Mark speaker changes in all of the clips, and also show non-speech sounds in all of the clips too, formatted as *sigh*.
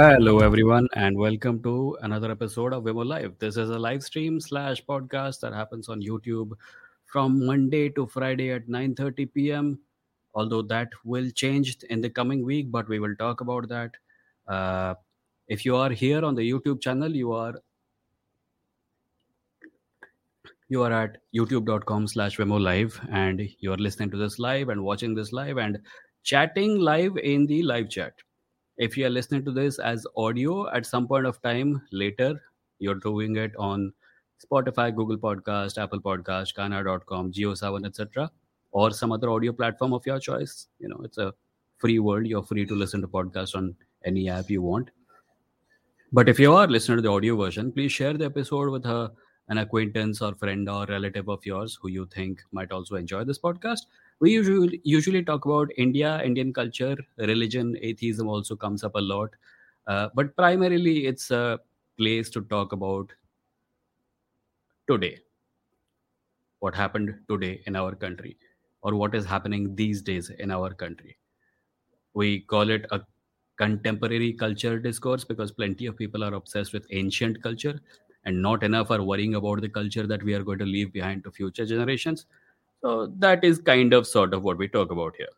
Speaker 1: Hello, everyone, and welcome to another episode of Vimoh Live. This is a live stream slash podcast that happens on YouTube from Monday to Friday at 9:30 p.m. Although that will change in the coming week, but we will talk about that. Uh, if you are here on the YouTube channel, you are you are at youtube.com slash Vimoh Live, and you are listening to this live and watching this live and chatting live in the live chat if you are listening to this as audio at some point of time later you're doing it on spotify google podcast apple podcast gaana.com JioSaavn etc or some other audio platform of your choice. You know it's a free world. You're free to listen to podcasts on any app you want. But if you are listening to the audio version please share the episode with a, an acquaintance or friend or relative of yours who you think might also enjoy this podcast we usually usually talk about India, Indian culture, religion, atheism also comes up a lot, uh, but primarily it's a place to talk about today, what happened today in our country, or what is happening these days in our country. We call it a contemporary culture discourse because plenty of people are obsessed with ancient culture and not enough are worrying about the culture that we are going to leave behind to future generations so that is kind of sort of what we talk about here.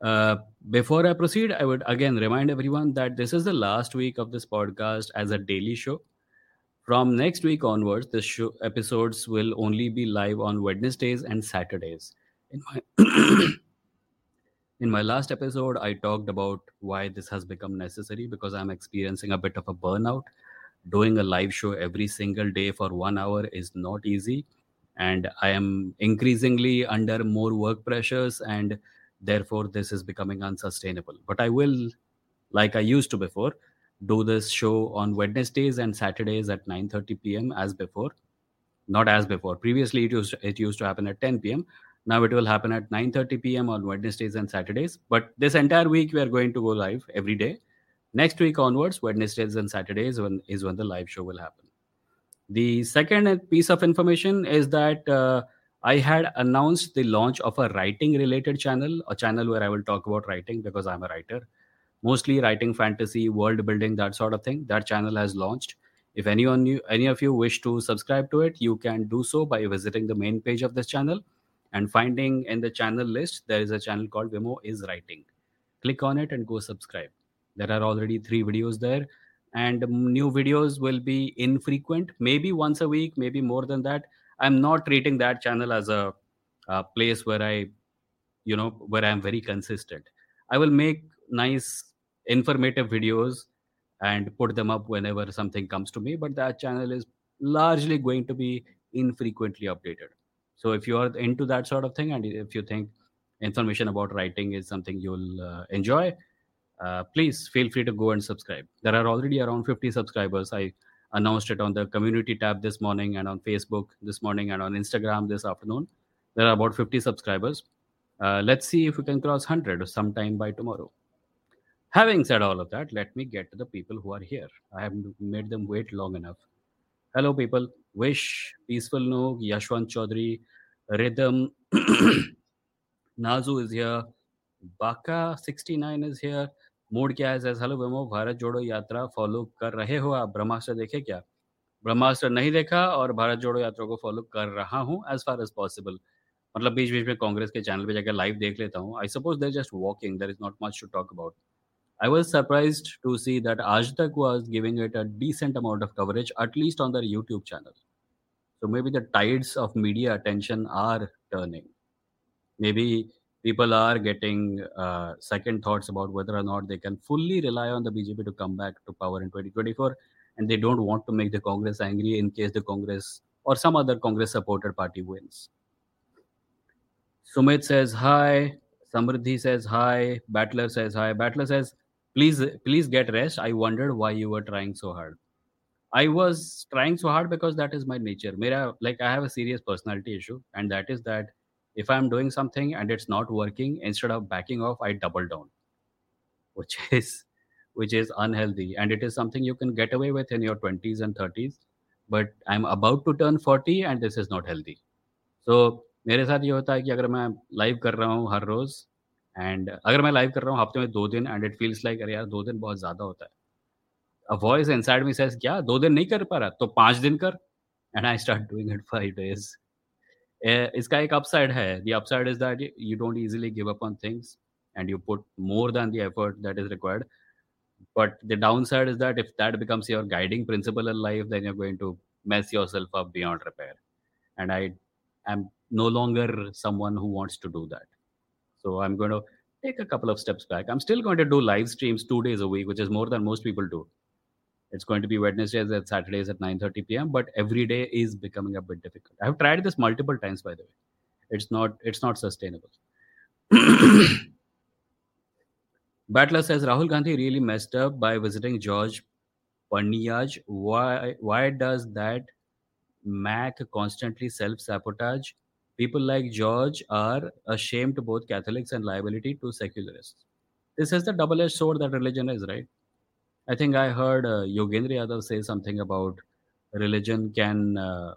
Speaker 1: Uh, before I proceed, I would again remind everyone that this is the last week of this podcast as a daily show. From next week onwards, the show episodes will only be live on Wednesdays and Saturdays. In my *coughs* in my last episode, I talked about why this has become necessary because I'm experiencing a bit of a burnout. Doing a live show every single day for one hour is not easy and i am increasingly under more work pressures and therefore this is becoming unsustainable. But i will like i used to before do this show on wednesdays and saturdays at 9:30 pm as before. Not as before. Previously it used it used to happen at 10 pm now it will happen at 9:30 pm on wednesdays and saturdays. But this entire week we are going to go live every day. Next week onwards wednesdays and saturdays when is when the live show will happen the second piece of information is that uh, I had announced the launch of a writing related channel, a channel where I will talk about writing because I'm a writer, mostly writing fantasy, world building, that sort of thing. That channel has launched. If anyone you, any of you wish to subscribe to it, you can do so by visiting the main page of this channel and finding in the channel list there is a channel called Vimoh is Writing. Click on it and go subscribe. There are already three videos there and new videos will be infrequent maybe once a week maybe more than that. I'm not treating that channel as a, a, place where i you know where i'm very consistent. I will make nice informative videos and put them up whenever something comes to me but that channel is largely going to be infrequently updated. So if you are into that sort of thing and if you think information about writing is something you'll uh, enjoy uh, please feel free to go and subscribe. There are already around 50 subscribers. I announced it on the community tab this morning and on Facebook this morning and on Instagram this afternoon. There are about 50 subscribers. Uh, let's see if we can cross 100 sometime by tomorrow. Having said all of that, let me get to the people who are here. I have made them wait long enough. Hello, people. Wish, Peaceful Noog, Yashwant Chaudhary, Rhythm, *clears throat* Nazu is here, Baka 69 is here, mood क्या है? जैसा, hello वेमो, भारत जोड़ो यात्रा, follow कर रहे हो आप? ब्रह्मास्त्र देखे क्या? ब्रह्मास्त्र नहीं देखा और भारत जोड़ो यात्रा को फॉलो कर रहा हूँ एज फार एज पॉसिबल मतलब बीच बीच में कांग्रेस के चैनल पे जाकर लाइव देख लेता हूँ। I suppose there just walking there is not much to talk about I was surprised to see that Aaj Tak was giving it a decent amount of coverage at least on their YouTube channel so maybe the tides of media attention are turning maybe people are getting uh, second thoughts about whether or not they can fully rely on the BJP to come back to power in 2024, and they don't want to make the Congress angry in case the Congress or some other Congress supported party wins. Sumit says hi. Samriddhi says hi. Battler says hi. Battler says, please, please get rest. I wondered why you were trying so hard. I was trying so hard because that is my nature. Mera, like I have a serious personality issue, and that is that if i'm doing something and it's not working instead of backing off i double down which *laughs* is which is unhealthy and it is something you can get away with in your 20s and 30s but i'm about to turn 40 and this is not healthy so मेरे साथ ये होता है कि अगर मैं live कर रहा हूँ हर रोज एंड अगर मैं लाइव कर रहा हूँ हफ्ते में 2 दिन एंड इट फील्स लाइक अरे यार 2 दिन बहुत ज़्यादा होता है। A voice inside me says क्या 2 दिन नहीं कर पा रहा? तो 5 दिन कर and I start doing it 5 days. Eh, इसका एक अपसाइड है। The upside is that you don't easily give up on things and you put more than the effort that is required. But the downside is that if that becomes your guiding principle in life, then you're going to mess yourself up beyond repair. And I am no longer someone who wants to do that. So I'm going to take a couple of steps back. I'm still going to do live streams two days a week, which is more than most people do. It's going to be Wednesdays and Saturdays at 9:30 p.m. But every day is becoming a bit difficult. I've tried this multiple times, by the way. It's not it's not sustainable. *clears throat* Battler says Rahul Gandhi really messed up by visiting George Ponnaiah. Why why does that Mac constantly self sabotage? People like George are a shame to both Catholics and liability to secularists. This is the double edged sword that religion is, right? I think I heard uh, Yogendra Yadav say something about religion can uh,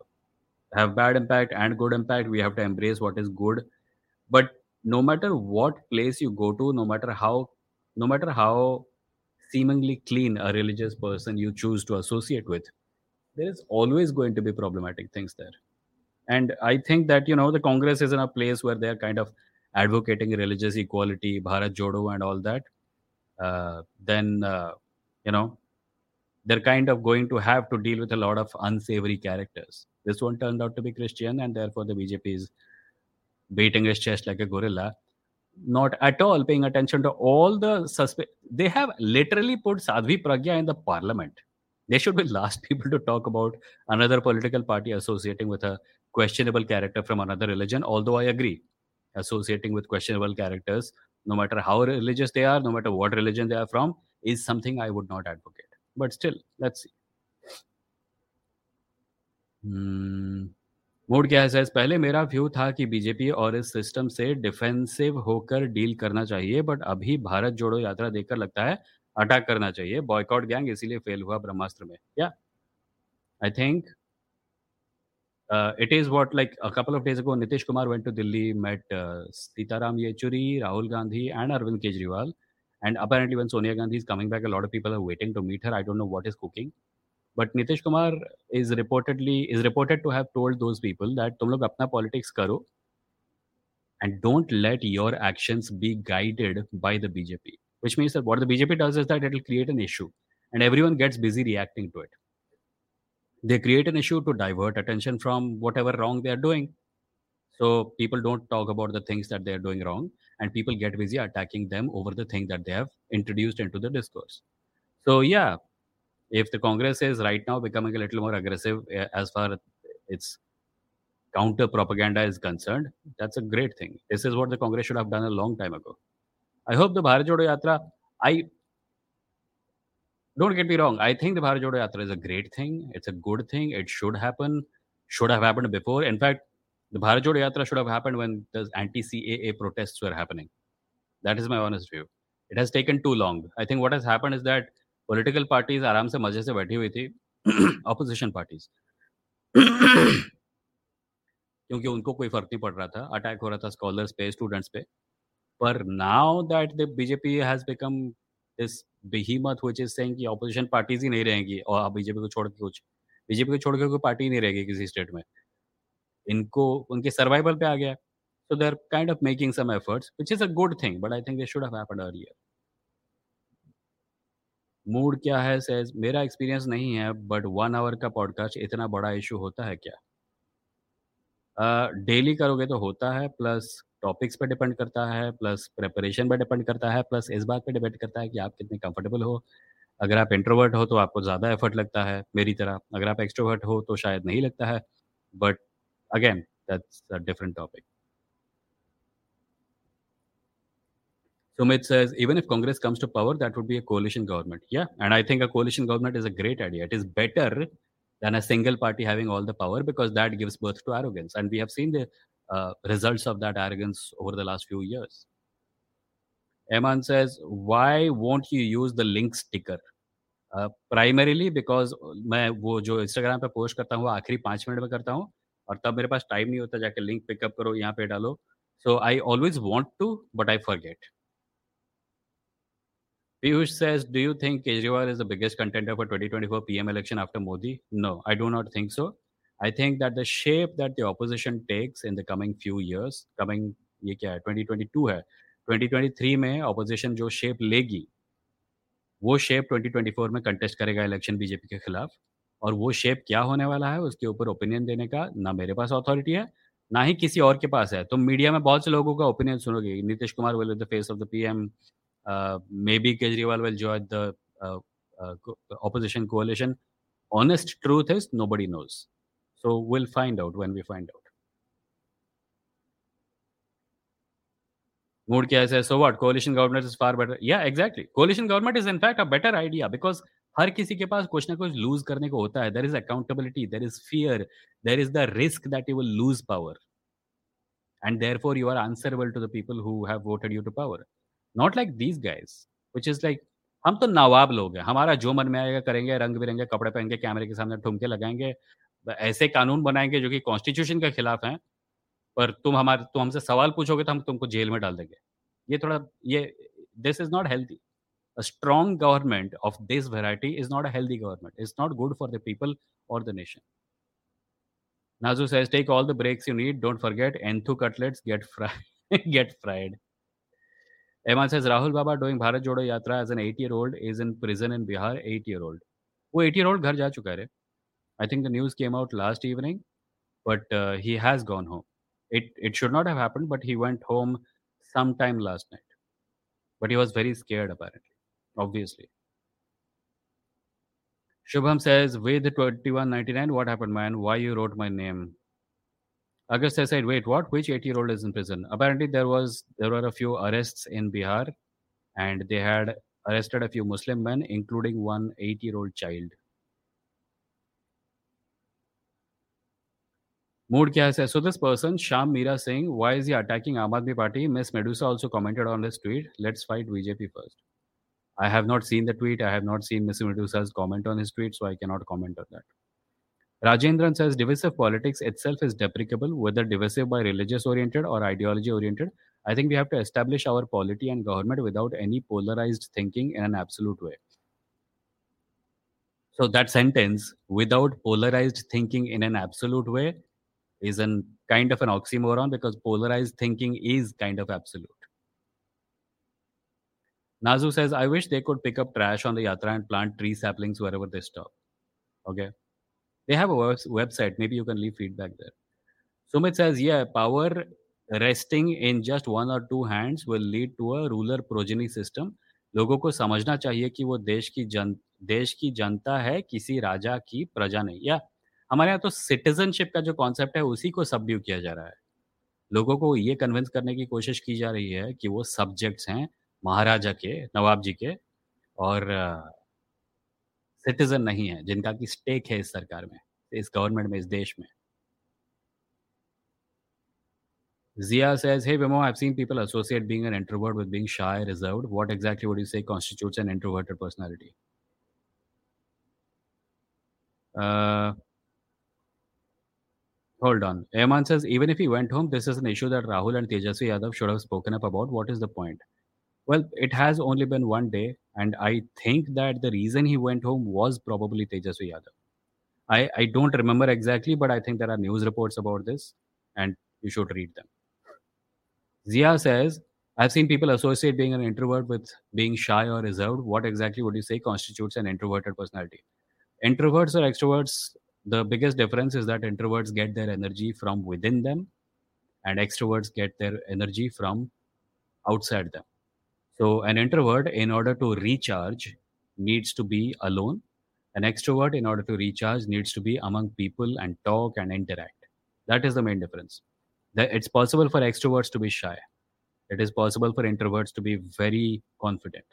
Speaker 1: have bad impact and good impact. We have to embrace what is good. But no matter what place you go to, no matter how, no matter how seemingly clean a religious person you choose to associate with, there is always going to be problematic things there. And I think that you know the Congress is in a place where they are kind of advocating religious equality, Bharat Jodo, and all that. Uh, then uh, you know they're kind of going to have to deal with a lot of unsavory characters. This one turned out to be Christian, and therefore the BJP is beating his chest like a gorilla. Not at all paying attention to all the suspect. They have literally put Sadhvi Pragya in the parliament. They should be last *laughs* people to talk about another political party associating with a questionable character from another religion. Although I agree, associating with questionable characters, no matter how religious they are, no matter what religion they are from, is something I would not advocate. But still, let's see. Hmm. Mood क्या है sir पहले मेरा view था कि BJP और इस system से defensive होकर डील करना चाहिए बट अभी भारत जोड़ो यात्रा देखकर लगता है अटैक करना चाहिए बॉयकॉट गैंग इसीलिए फेल हुआ ब्रह्मास्त्र में या I think it is what like a couple of days ago Nitish Kumar went to Delhi met Sitaram Yechury Rahul Gandhi and Arvind Kejriwal And apparently, when Sonia Gandhi is coming back, a lot of people are waiting to meet her. I don't know what is cooking. But Nitish Kumar is reportedly is reported to have told those people that tum log apna politics karo and don't let your actions be guided by the BJP. Which means that what the BJP does is that it'll create an issue and everyone gets busy reacting to it. They create an issue to divert attention from whatever wrong they are doing. So people don't talk about the things that they are doing wrong and people get busy attacking them over the thing that they have introduced into the discourse. So yeah, if the Congress is right now becoming a little more aggressive eh, as far as its counter propaganda is concerned, that's a great thing. This is what the Congress should have done a long time ago. I hope the Bharat Jodo Yatra, I don't get me wrong, I think the Bharat Jodo Yatra is a great thing. It's a good thing. It should happen, should have happened before. In fact, the Bharat Jodo Yatra should have happened when the anti CAA protests were happening. That is my honest view. It has taken too long. I think what has happened is that political parties आराम से मज़े से बैठी हुई थी opposition parties क्योंकि उनको कोई फ़र्क नहीं पड़ रहा था अटैक हो रहा था स्कॉलर्स पे स्टूडेंट्स पे पर now that the BJP has become this behemoth which is saying कि ऑपोजिशन पार्टीज़ ही नहीं रहेंगी और बीजेपी को छोड़ के कुछ बीजेपी को छोड़ के कोई पार्टी नहीं रहेगी किसी स्टेट में इनको उनके सर्वाइवल पे आ गया so they're kind of making some efforts which is a good thing but i think they should have happened earlier. Mood क्या है सेज मेरा एक्सपीरियंस नहीं है बट वन आवर का पॉडकास्ट इतना बड़ा इशू होता है क्या? डेली uh, करोगे तो होता है प्लस टॉपिक्स पे डिपेंड करता है प्लस प्रिपरेशन पे डिपेंड करता है प्लस इस बात पे डिपेंड करता है कि आप कितने कंफर्टेबल हो। अगर आप इंट्रोवर्ट हो तो आपको ज़्यादा एफर्ट लगता है मेरी तरह। अगर आप एक्सट्रोवर्ट हो तो शायद नहीं लगता है but again that's a different topic Sumit says, even if Congress comes to power, that would be a coalition government. Yeah, and I think a coalition government is a great idea. It is better than a single party having all the power because that gives birth to arrogance. And we have seen the uh, results of that arrogance over the last few years. Eman says, why won't you use the link sticker? Primarily uh, because मैं वो जो Instagram पे post करता हूँ आखिरी पाँच minute में करता हूँ और तब मेरे पास टाइम नहीं होता जाके लिंक पिकअप करो यहाँ पे डालो So I always want to, but I forget. Piyush says, Do you think Kejriwal is the biggest contender for 2024 PM election after Modi? No, I do not think so. I think that the shape that the opposition takes in the coming few years, coming ये क्या है 2022 है 2023 में opposition जो shape लेगी वो shape 2024 में contest करेगा इलेक्शन बीजेपी के खिलाफ और वो शेप क्या होने वाला है, उसके ऊपर ओपिनियन देने का ना मेरे पास अथॉरिटी है, ना ही किसी और के पास है। तो मीडिया में बहुत से लोगों का ओपिनियन सुनोगे, Nitish Kumar will the face of the P M maybe Kejriwal will join the opposition coalition honest truth is nobody knows so will find out when we find out mood क्या है? So what coalition government is far better या exactly coalition government is in fact a better idea because हर किसी के पास कुछ ना कुछ loose करने को होता है। There is accountability there is fear there is the risk that you will lose power and therefore you are answerable to the people who have voted you to power not like these guys which is like हम तो नवाब लोग हैं। हमारा जो मन में आएगा करेंगे, रंग बिरंगे कपड़े पहन के कैमरे के सामने ठुमके लगाएँगे ऐसे कानून बनाएँगे जो कि कॉन्स्टिट्यूशन के खिलाफ हैं। पर तुम हमारे, तुम हमसे सवाल पूछोगे तो हम तुमको जेल में डाल देंगे। ये थोड़ा, ये this is not healthy a strong government of this variety is not a healthy government. It's not good for the people or the nation. Nazu says, take all the breaks you need. Don't forget, Enthu cutlets get fried. *laughs* get fried. Eman says, Rahul Baba doing Bharat Jodo Yatra as an 8-year-old is in prison in Bihar, 8-year-old. वो 8-year-old घर जा चुका है I think the news came out last evening, but uh, he has gone home. It, it should not have happened, but he went home sometime last night. But he was very scared apparently obviously. Shubham says, with 2199, what happened, man? Why you wrote my name? Augusta said, wait, what? Which 8 year old is in prison? Apparently, there was there were a few arrests in Bihar, and they had arrested a few Muslim men, including one 8 year old child. Mood kya says, so this person, Shyam Meera Singh, why is he attacking Aam Aadmi Party? Miss Medusa also commented on this tweet. Let's fight BJP first. I have not seen the tweet. I have not seen Mr. Medusa's comment on his tweet, so I cannot comment on that. Rajendran says divisive politics itself is deprecable, whether divisive by religious oriented or ideology oriented. I think we have to establish our polity and government without any polarized thinking in an absolute way. So that sentence, without polarized thinking in an absolute way, is an kind of an oxymoron because polarized thinking is kind of absolute. Nazu says, I wish they could pick up trash on the Yatra and plant tree saplings wherever they stop. Okay. They have a website. Maybe you can leave feedback there. Sumit says, yeah, power resting in just one or two hands will lead to a ruler progeny system. लोगों को समझना चाहिए कि वो देश की जन देश की जनता है किसी राजा की प्रजा नहीं या हमारे यहाँ तो सिटीजनशिप का जो कॉन्सेप्ट है उसी को सबड्यू किया जा रहा है लोगों को ये कन्विंस करने की कोशिश की जा रही है कि वो सब्जेक्ट्स हैं महाराजा के नवाब जी के और सिटीजन नहीं है जिनका की स्टेक है इस सरकार में इस गवर्नमेंट में इस देश में Zia says, Hey Vimo, I've seen people associate being an introvert with being shy, reserved. What exactly would you say constitutes an introverted personality? Uh, hold on. Eman says, Even if he went home, this is an issue that Rahul and Tejasvi Yadav should have spoken up about. What is the point? Well, it has only been one day, and I think that the reason he went home was probably Tejasvi Yadav. I, I don't remember exactly, but I think there are news reports about this, and you should read them. Zia says, I've seen people associate being an introvert with being shy or reserved. What exactly would you say constitutes an introverted personality? Introverts or extroverts, the biggest difference is that introverts get their energy from within them, and extroverts get their energy from outside them. So, an introvert, in order to recharge, needs to be alone. An extrovert, in order to recharge, needs to be among people and talk and interact. That is the main difference. It's possible for extroverts to be shy. It is possible for introverts to be very confident.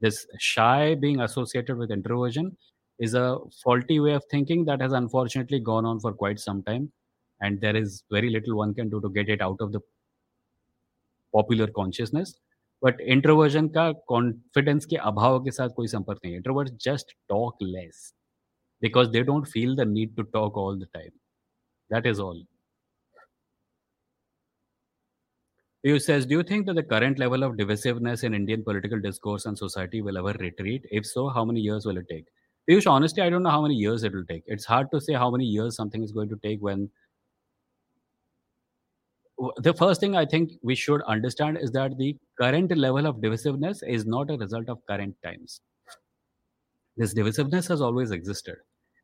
Speaker 1: This shy being associated with introversion is a faulty way of thinking that has unfortunately gone on for quite some time. And there is very little one can do to get it out of the popular consciousness but introversion का confidence के अभाव के साथ कोई संपर्क नहीं introvert just talk less because they don't feel the need to talk all the time that is all Piyush says, Do you think that the current level of divisiveness in Indian political discourse and society will ever retreat? If so, how many years will it take? Piyush, honestly, I don't know how many years it will take. It's hard to say how many years something is going to take when. The first thing I think we should understand is that the current level of divisiveness is not a result of current times. This divisiveness has always existed.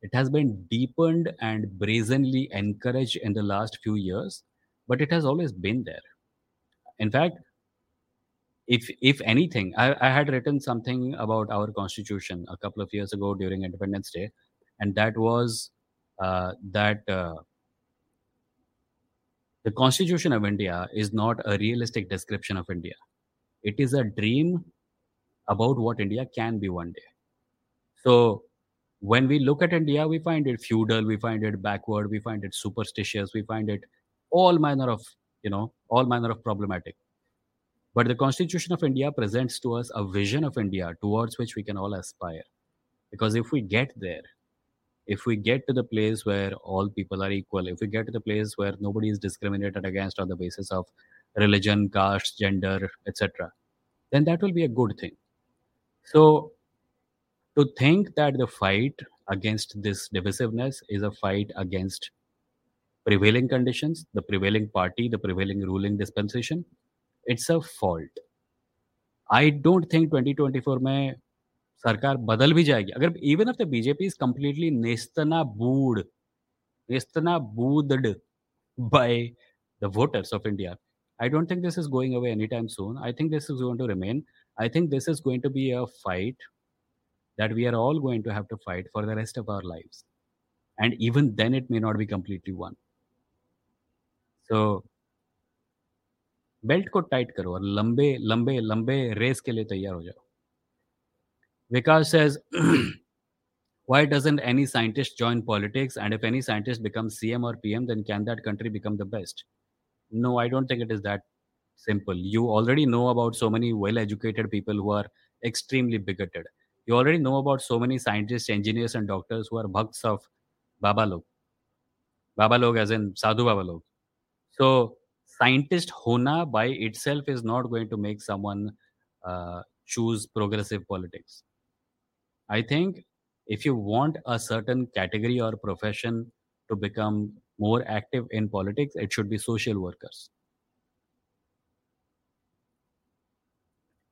Speaker 1: It has been deepened and brazenly encouraged in the last few years, but it has always been there. In fact, if if anything, I, I had written something about our constitution a couple of years ago during Independence Day, and that was uh, that uh, the Constitution of India is not a realistic description of India. It is a dream about what India can be one day. So when we look at India, we find it feudal, we find it backward, we find it superstitious, we find it all manner of you know all manner of problematic. But the Constitution of India presents to us a vision of India towards which we can all aspire. Because if we get there, if we get to the place where all people are equal, if we get to the place where nobody is discriminated against on the basis of religion, caste, gender, etc., then that will be a good thing. So, to think that the fight against this divisiveness is a fight against prevailing conditions, the prevailing party, the prevailing ruling dispensation, it's a fault. I don't think 2024 में सरकार बदल भी जाएगी। अगर even if the BJP is completely नेस्तना बूड नेस्तना बूदड by the voters of India I don't think this is going away any time soon I think this is going to remain I think this is going to be a fight that we are all going to have to fight for the rest of our life and even then it may not be completely won so belt को tight करो और लंबे लंबे लंबे race के लिए तैयार हो जाओ। Vikas says, *clears throat* why doesn't any scientist join politics? And if any scientist becomes CM or PM, then can that country become the best? No, I don't think it is that simple. You already know about so many well educated people who are extremely bigoted. You already know about so many scientists, engineers, and doctors who are bhakts of Baba Log. Baba Log, as in Sadhu Baba Log. So, scientist hona by itself is not going to make someone uh, choose progressive politics. I think if you want a certain category or profession to become more active in politics, it should be social workers.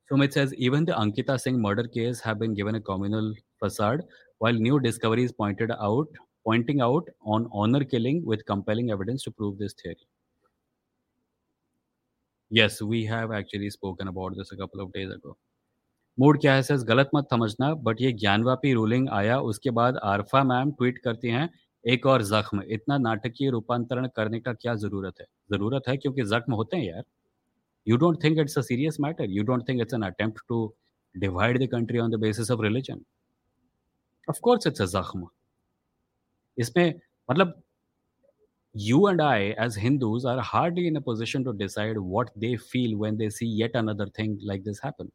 Speaker 1: Sumit says even the Ankita Singh murder case have been given a communal facade, while new discoveries pointed out pointing out on honor killing with compelling evidence to prove this theory. Yes, we have actually spoken about this a couple of days ago. Mood क्या है sir? गलत मत समझना but ये Gyanvapi ruling आया उसके बाद Arfa ma'am tweet करती हैं एक और जख्म। इतना नाटकीय रूपांतरण करने का क्या ज़रूरत है? ज़रूरत है क्योंकि जख्म होते हैं यार। You don't think it's a serious matter you don't think it's an attempt to divide the country on the basis of religion of course it's a जख्म। इसमें मतलब you and I, as Hindus, are hardly in a position to decide what they feel when they see yet another thing like this happen.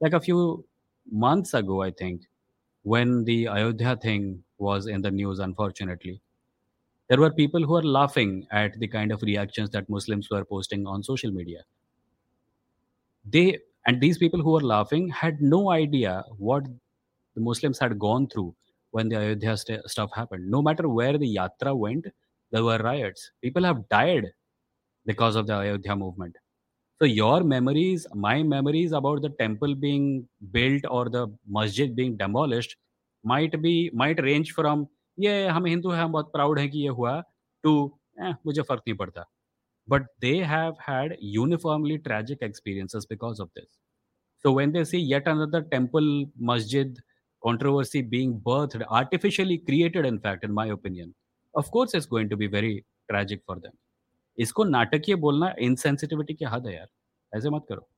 Speaker 1: Like a few months ago, I think, when the Ayodhya thing was in the news, unfortunately, there were people who were laughing at the kind of reactions that Muslims were posting on social media. They and these people who were laughing had no idea what the Muslims had gone through when the Ayodhya st- stuff happened. No matter where the yatra went, there were riots. People have died because of the Ayodhya movement. So your memories, my memories about the temple being built or the masjid being demolished might be might range from ये हम हिंदू हैं हम बहुत proud हैं कि ये हुआ to eh, मुझे फर्क नहीं पड़ता but they have had uniformly tragic experiences because of this. So when they see yet another temple masjid controversy being birthed, artificially created, in fact, in my opinion, of course it's going to be very tragic for them. इसको नाटकीय बोलना insensitivity की हद है यार ऐसे मत करो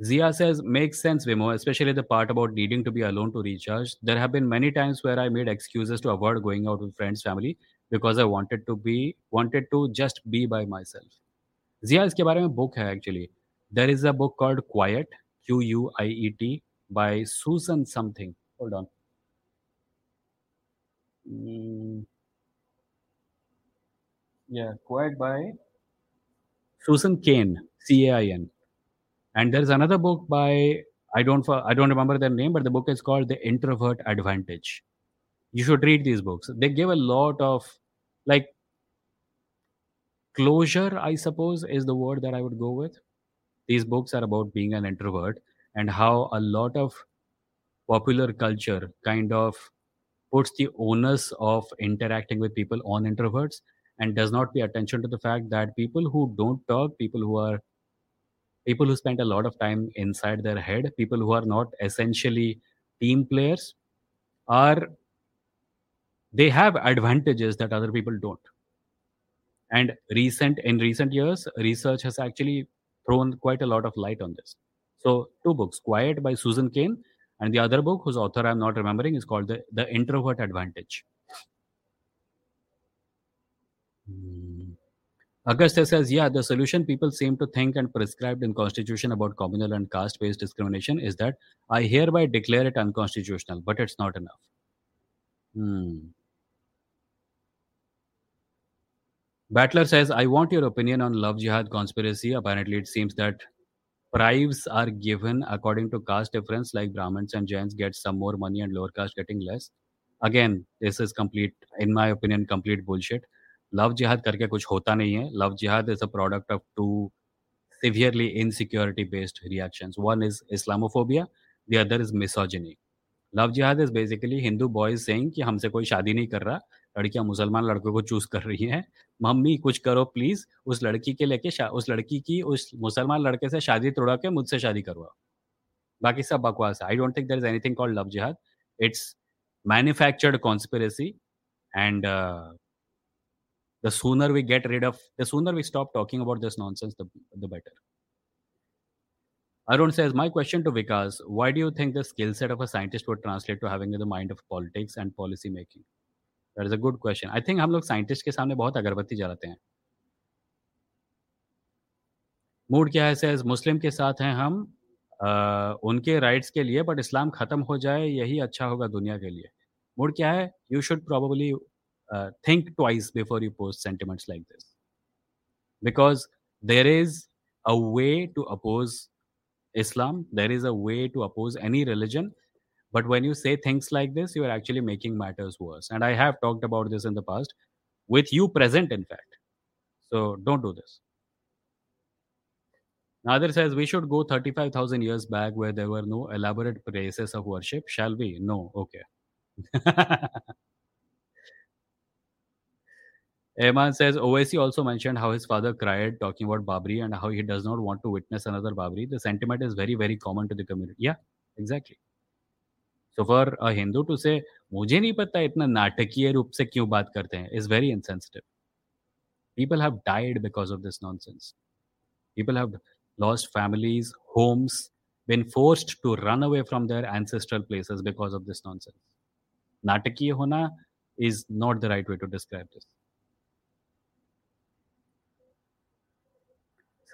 Speaker 1: Zia says, makes sense, Vimo, especially the part about needing to be alone to recharge. There have been many times where I made excuses to avoid going out with friends, family, because I wanted to be, wanted to just be by myself. Zia, इसके बारे में book है actually. There is a book called Quiet, Q-U-I-E-T, by Susan something. Hold on. Mm. Yeah, Quiet by Susan Cain, C A I N. And there's another book by I don't I don't remember their name, but the book is called The Introvert Advantage. You should read these books. They give a lot of like closure, I suppose, is the word that I would go with. These books are about being an introvert and how a lot of popular culture kind of puts the onus of interacting with people on introverts and does not pay attention to the fact that people who don't talk, people who are people who spend a lot of time inside their head, people who are not essentially team players, are they have advantages that other people don't. And recent in recent years, research has actually thrown quite a lot of light on this. So, two books, Quiet by Susan Cain, and the other book, whose author I'm not remembering, is called The, the Introvert Advantage. Hmm. Augusta says, yeah, the solution people seem to think and prescribed in constitution about communal and caste-based discrimination is that I hereby declare it unconstitutional, but it's not enough. Hmm. Battler says, I want your opinion on love jihad conspiracy. Apparently, it seems that bribes are given according to caste difference, like Brahmins and Jains get some more money and lower caste getting less. Again, this is complete, in my opinion, complete bullshit. Love जिहाद करके कुछ होता नहीं है. Love jihad is a product of two severely insecurity based reactions. One is Islamophobia, the other is misogyny. Love jihad is basically Hindu boys saying कि हमसे कोई शादी नहीं कर रहा लड़कियाँ मुसलमान लड़कों को चूज़ कर रही हैं मम्मी कुछ करो प्लीज़ उस लड़की के लेके उस लड़की की उस मुसलमान लड़के से शादी तोड़ा के मुझसे शादी करवाओ बाकी सब बकवास है I don't think there is anything called love jihad it's manufactured conspiracy and the sooner we get rid of the sooner we stop talking about this nonsense the, the better Arun says, My question to Vikas why do you think the skill set of a scientist would translate to having the mind of politics and policy making? That is a good question I think हम लोग scientist के सामने बहुत अगरबत्ती जलाते हैं mood क्या है सेज मुस्लिम के साथ हैं हम आ, उनके राइट्स के लिए बट इस्लाम ख़त्म हो जाए यही अच्छा होगा दुनिया के लिए मूड क्या है you should probably Uh, think twice before you post sentiments like this because there is a way to oppose islam there is a way to oppose any religion but when you say things like this you are actually making matters worse and i have talked about this in the past with you present in fact so don't do this Nader says we should go 35,000 years back where there were no elaborate places of worship. Shall we? No. Okay. *laughs* Ehman says Owaisi also mentioned how his father cried talking about Babri and how he does not want to witness another Babri. The sentiment is very, very common to the community. Yeah, exactly. So for a Hindu to say, मुझे नहीं पता इतना नाटकीय रूप से क्यों बात is very insensitive. People have died because of this nonsense. People have lost families, homes, been forced to run away from their ancestral places because of this nonsense. Natakiya hona is not the right way to describe this.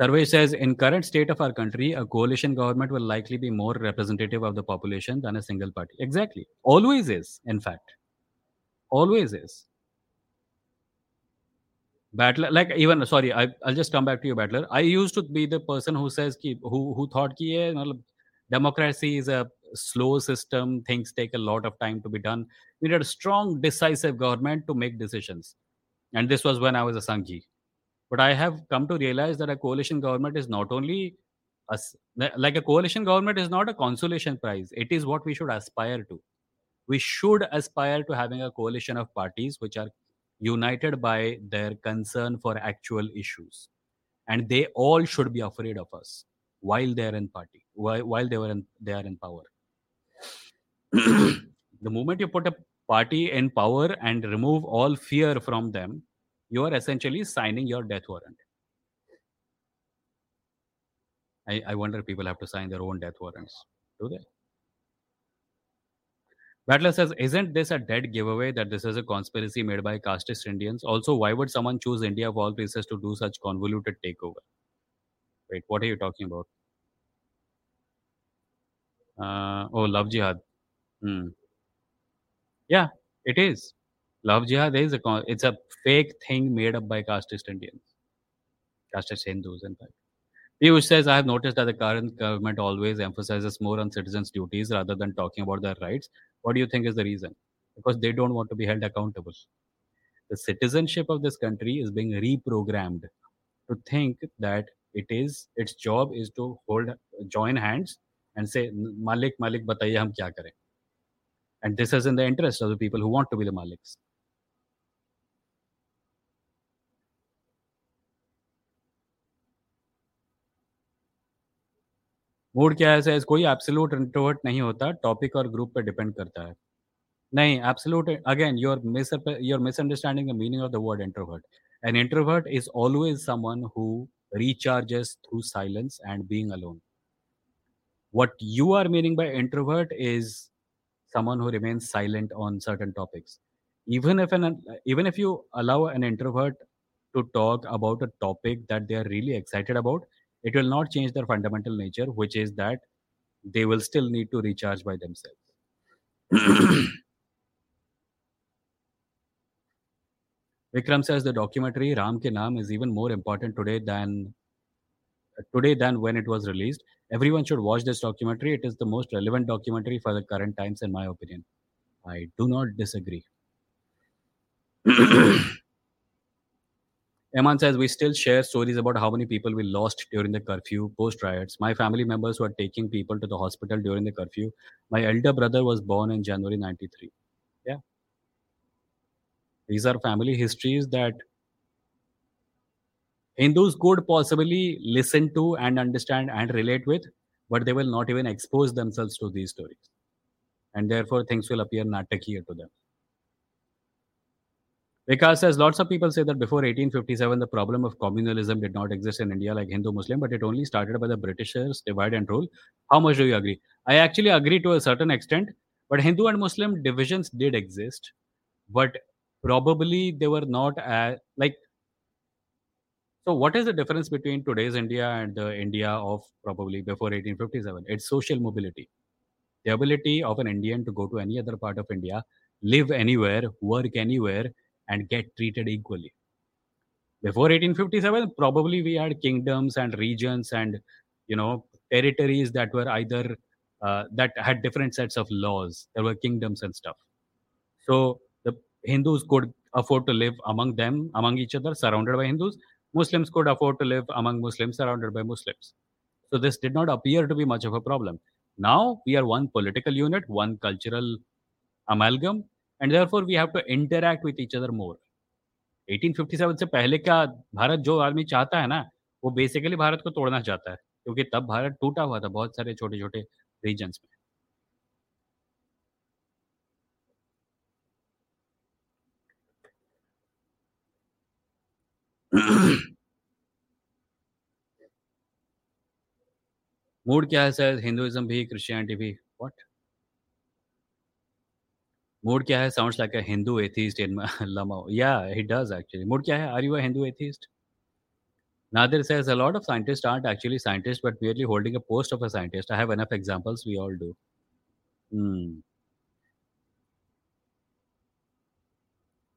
Speaker 1: Survey says in current state of our country, a coalition government will likely be more representative of the population than a single party. Exactly. Always is, in fact. Always is. Battler, like even sorry, I, will just come back to you, Battler. I used to be the person who says ki, who who thought ki democracy is a slow system. Things take a lot of time to be done. We need a strong, decisive government to make decisions. And this was when I was a Sanghi. But I have come to realize that a coalition government is not only a, like a coalition government is not a consolation prize. It is what we should aspire to. We should aspire to having a coalition of parties which are united by their concern for actual issues, and they all should be afraid of us while they are in party, while, while they were in, they are in power. *clears throat* the moment you put a party in power and remove all fear from them, you are essentially signing your death warrant. I, I wonder if people have to sign their own death warrants. Do they? Battler says, Isn't this a dead giveaway that this is a conspiracy made by casteist Indians? Also, why would someone choose India of all places to do such convoluted takeover? Wait, what are you talking about? Uh, oh, love jihad. Hmm. Yeah, it is. Love jihad is a it's a fake thing made up by casteist Indians. casteist as Hindus, in fact. Piyush says, I have noticed that the current government always emphasizes more on citizens' duties rather than talking about their rights. What do you think is the reason? Because they don't want to be held accountable. The citizenship of this country is being reprogrammed to think that it is its job is to hold join hands and say malik malik bataiye hum kya kare and this is in the interest of the people who want to be the maliks mood क्या है sir कोई absolute introvert नहीं होता topic और group पर depend करता है। नहीं absolute again your miss your misunderstanding the meaning of the word introvert an introvert is always someone who recharges through silence and being alone what you are meaning by introvert is someone who remains silent on certain topics even if an even if you allow an introvert to talk about a topic that they are really excited about it will not change their fundamental nature, which is that they will still need to recharge by themselves. *clears throat* Vikram says the documentary Ram Ke Naam is even more important today than uh, today than when it was released. Everyone should watch this documentary. It is the most relevant documentary for the current times, in my opinion. I do not disagree. *clears throat* Eman says we still share stories about how many people we lost during the curfew, post riots. My family members were taking people to the hospital during the curfew. My elder brother was born in January 93. Yeah. These are family histories that Hindus could possibly listen to and understand and relate with, but they will not even expose themselves to these stories. And therefore, things will appear natakiya to them. Vikas says lots of people say that before 1857, the problem of communalism did not exist in India like Hindu Muslim, but it only started by the Britishers' divide and rule. How much do you agree? I actually agree to a certain extent, but Hindu and Muslim divisions did exist, but probably they were not as like. So, what is the difference between today's India and the India of probably before 1857? It's social mobility. The ability of an Indian to go to any other part of India, live anywhere, work anywhere, and get treated equally. Before 1857, probably we had kingdoms and regions and you know territories that were either uh, that had different sets of laws. There were kingdoms and stuff. So the Hindus could afford to live among them, among each other, surrounded by Hindus. Muslims could afford to live among Muslims, surrounded by Muslims. So this did not appear to be much of a problem. Now we are one political unit, one cultural amalgam, and therefore we have to interact with each other more 1857 से पहले का भारत जो आदमी चाहता है ना, वो basically Bharat को तोड़ना चाहता है, क्योंकि तब भारत टूटा हुआ था बहुत सारे छोटे छोटे रीजन्स में। *coughs* मूड क्या है सर हिंदुइज्म भी क्रिश्चियनिटी भी what Mood kya hai sounds like a Hindu atheist in *laughs* Lamau. Yeah, he does actually. Mood kya hai? Are you a Hindu atheist? Nadir says a lot of scientists aren't actually scientists, but merely holding a post of a scientist. I have enough examples. We all do. Hmm.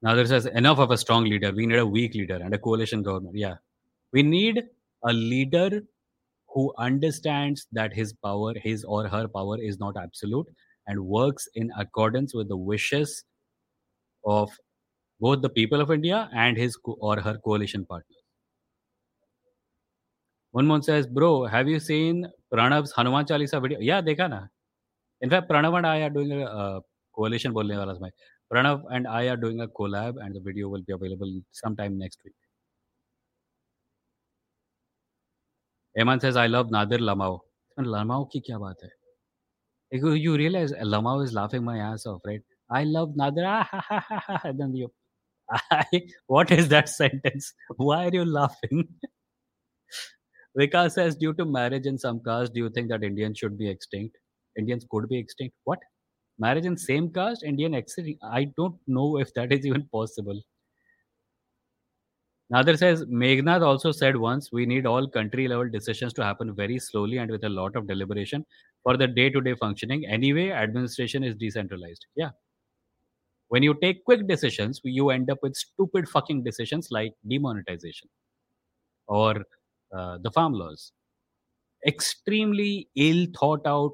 Speaker 1: Nadir says enough of a strong leader. We need a weak leader and a coalition government. Yeah, we need a leader who understands that his power, his or her power, is not absolute and works in accordance with the wishes of both the people of India and his or her coalition partners. Munmun says, Bro, have you seen Pranav's Hanuman Chalisa video? Yeah, dekha na. In fact, Pranav and I are doing a uh, coalition. Bolne wala samay. Pranav and I are doing a collab, and the video will be available sometime next week. Eman says, I love Nadir Lamau. Lamau ki kya baat hai? You, realize Lama is laughing my ass off, right? I love Nadra. Ah, and then you, I, what is that *laughs* sentence? Why are you laughing? *laughs* Vikas says, due to marriage in some caste, do you think that Indians should be extinct? Indians could be extinct. What? Marriage in same caste, Indian extinct? I don't know if that is even possible. Nadir says, Meghnad also said once, we need all country level decisions to happen very slowly and with a lot of deliberation for the day to day functioning. Anyway, administration is decentralized. Yeah. When you take quick decisions, you end up with stupid fucking decisions like demonetization or uh, the farm laws. Extremely ill thought out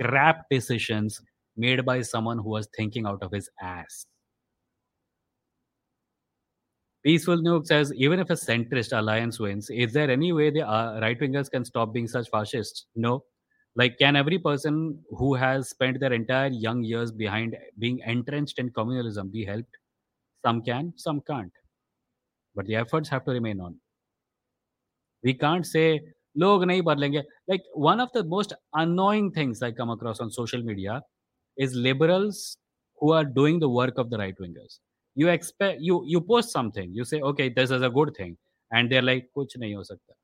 Speaker 1: crap decisions made by someone who was thinking out of his ass. Peaceful Nuke says, even if a centrist alliance wins, is there any way the uh, right wingers can stop being such fascists? No. Like, can every person who has spent their entire young years behind being entrenched in communalism be helped? Some can, some can't. But the efforts have to remain on. We can't say, log nahi badlenge. Like, one of the most annoying things I come across on social media is liberals who are doing the work of the right wingers you expect you you post something you say okay this is a good thing and they're like kuch nahi ho sakta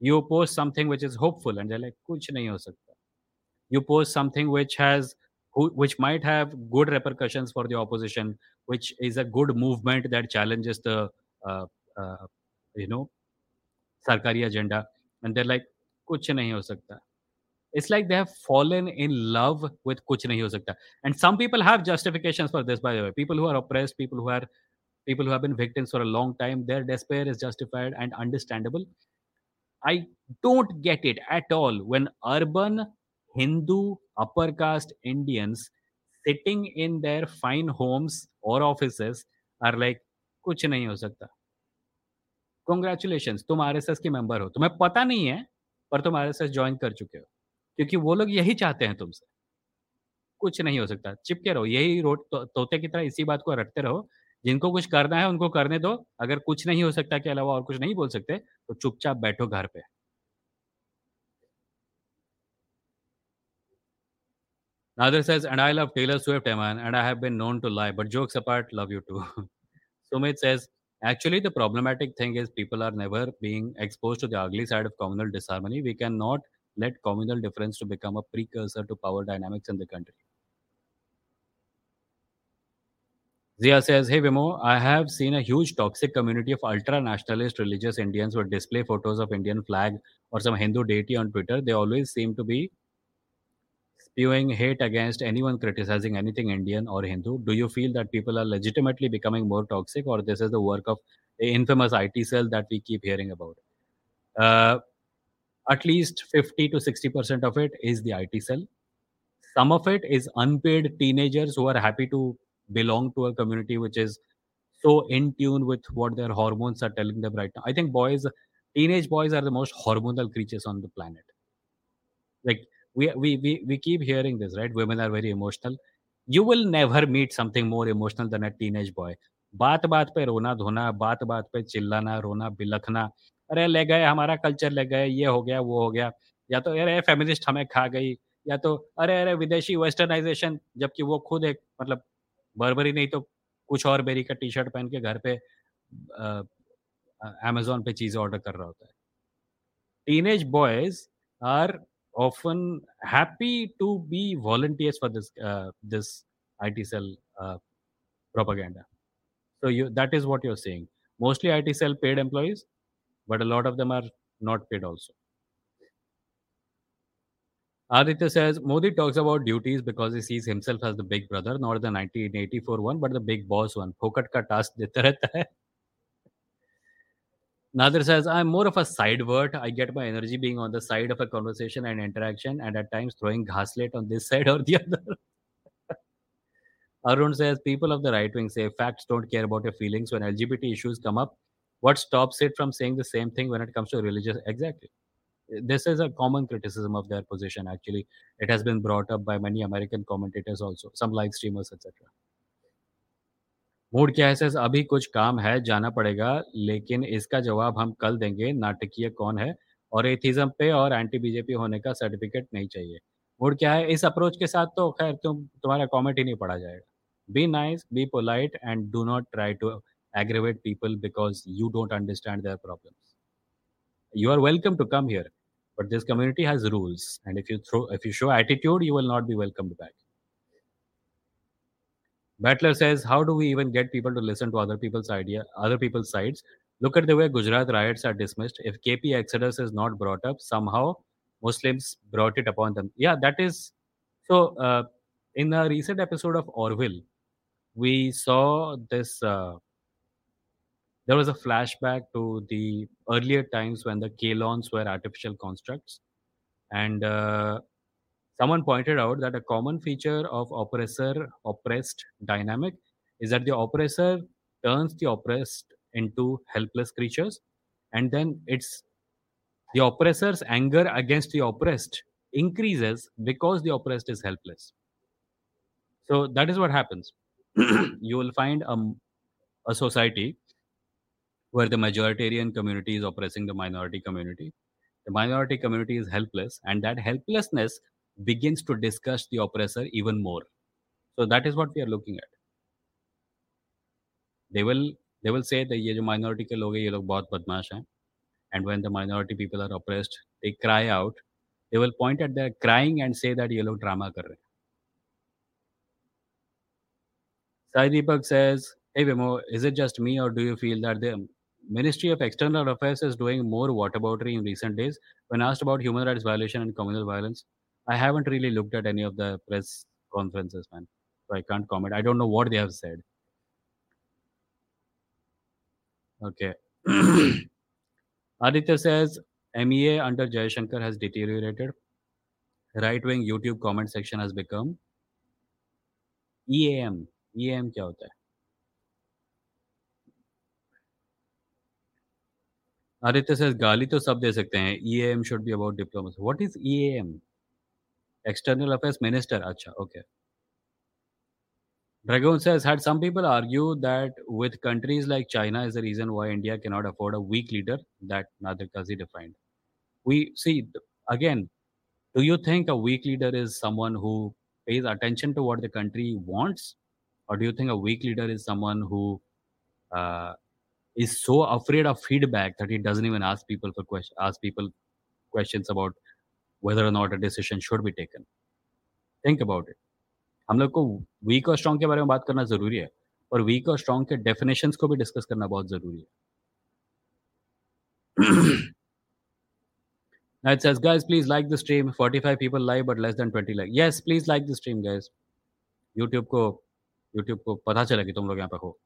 Speaker 1: you post something which is hopeful and they're like kuch nahi ho sakta you post something which has which might have good repercussions for the opposition which is a good movement that challenges the uh, uh, you know sarkari agenda. And they're like kuch nahi ho sakta it's like they have fallen in love with kuch nahi ho sakta and some people have justifications for this by the way. People who are oppressed people who are people who have been victims for a long time their despair is justified and understandable i don't get it at all when urban hindu upper caste indians sitting in their fine homes or offices are like कुछ नहीं हो सकता। Congratulation तुम RSS के member हो। तुम्हें पता नहीं है पर तुम आरएसएस ज्वाइन कर चुके हो। क्योंकि वो लोग यही चाहते हैं तुमसे। कुछ नहीं हो सकता। चिपके रहो यही रोड तो, तोते की तरह इसी बात को रटते रहो जिनको कुछ करना है उनको करने दो अगर कुछ नहीं हो सकता के अलावा और कुछ नहीं बोल सकते तो चुपचाप बैठो घर पे Nadir says, and I love Taylor Swift, man, and I have been known to lie. But jokes apart, love you too. Sumit says, actually, the problematic thing is people are never being exposed to the ugly side of communal disharmony. We cannot led communal difference to become a precursor to power dynamics in the country. Zia says, Hey Vimoh, I have seen a huge toxic community of ultra nationalist religious Indians who display photos of Indian flag or some Hindu deity on Twitter. They always seem to be spewing hate against anyone criticizing anything Indian or Hindu. Do you feel that people are legitimately becoming more toxic, or this is the work of the infamous IT cell that we keep hearing about? Uh, at least 50 to 60% of it is the IT cell. Some of it is unpaid teenagers who are happy to belong to a community which is so in tune with what their hormones are telling them right now. I think boys, teenage boys are the most hormonal creatures on the planet. Like we, we, we, we keep hearing this, right? Women are very emotional. You will never meet something more emotional than a teenage boy. बात बात पे रोना धोना बात बात पे चिल्लाना रोना बिलखना अरे ले गए हमारा कल्चर ले गए ये हो गया वो हो गया या तो अरे फेमिनिस्ट हमें खा गई या तो अरे अरे विदेशी वेस्टर्नाइजेशन जबकि वो खुद एक मतलब बर्बरी नहीं तो कुछ और बेरी का टी शर्ट पहन के घर पे अमेजोन पे चीज़ ऑर्डर कर रहा होता है। Teen age boys are often happy to be volunteers for this this I T cell propaganda so you that is what you are saying mostly I T cell paid employees but a lot of them are not paid also Aditya says Modi talks about duties because he sees himself as the big brother, not the 1984 one, but the big boss one. Fokat ka task deta hai. Nadir says, I'm more of a sideward. I get my energy being on the side of a conversation and interaction, and at times throwing ghaslet on this *laughs* side or the other. Arun says, People of the right wing say facts don't care about your feelings when LGBT issues come up what stops it from saying the same thing when it comes to religious exactly this is a common criticism of their position actually it has been brought up by many american commentators also some live streamers etc mood क्या है sir अभी कुछ काम है जाना पड़ेगा लेकिन इसका जवाब हम कल देंगे नाटकीय कौन है और एथिज्म पे और एंटी बीजेपी होने का सर्टिफिकेट नहीं चाहिए मूड क्या है इस अप्रोच के साथ तो खैर तुम तुम्हारा कमेंट ही नहीं पढ़ा जाएगा be nice be polite and do not try to aggravate people because you don't understand their problems. You are welcome to come here, but this community has rules, and if you throw, if you show attitude, you will not be welcomed back. Battler says, "How do we even get people to listen to other people's idea, other people's sides? Look at the way Gujarat riots are dismissed. If KP Exodus is not brought up, somehow Muslims brought it upon them. Yeah, that is so. Uh, in a recent episode of Orville, we saw this." Uh, there was a flashback to the earlier times when the Kaylons were artificial constructs. And uh, someone pointed out that a common feature of oppressor oppressed dynamic is that the oppressor turns the oppressed into helpless creatures. And then it's the oppressor's anger against the oppressed increases because the oppressed is helpless. So that is what happens. *clears throat* You will find a, a society where the majoritarian community is oppressing the minority community. The minority community is helpless, and that helplessness begins to disgust the oppressor even more. So that is what we are looking at. They will they will say that ये minority के लोग हैं ये लोग बहुत बदमाश हैं and when the minority people are oppressed they cry out they will point at their crying and say that ये लोग drama कर रहे Sai Deepak says, Hey Vimoh, is it just me or do you feel that the Ministry of External Affairs is doing more whataboutery in recent days. When asked about human rights violation and communal violence, I haven't really looked at any of the press conferences, man. So I can't comment. I don't know what they have said. Okay. *clears throat* Aditya says MEA under Jaishankar has deteriorated. Right wing YouTube comment section has become EAM. EAM क्या Aditya says गाली तो सब दे सकते हैं EAM should be about diplomacy. What is EAM? External Affairs Minister. अच्छा, okay. Dragon says, had some people argue that with countries like China is the reason why India cannot afford a weak leader that Nadir Kazi defined. We see again, do you think a weak leader is someone who pays attention to what the country wants? Or do you think a weak leader is someone who uh, is so afraid of feedback that he doesn't even ask people for question, ask people questions about whether or not a decision should be taken? Think about it. हम लोग को week और strong के बारे में बात करना ज़रूरी है और वीक और स्ट्रॉन्ग के डेफिनेशंस को भी डिस्कस करना बहुत ज़रूरी है It says, guys, please like the stream. 45 people live, but less than 20 like. Yes, please like the stream, guys. YouTube को YouTube को पता चला कि तुम लोग यहाँ पे हो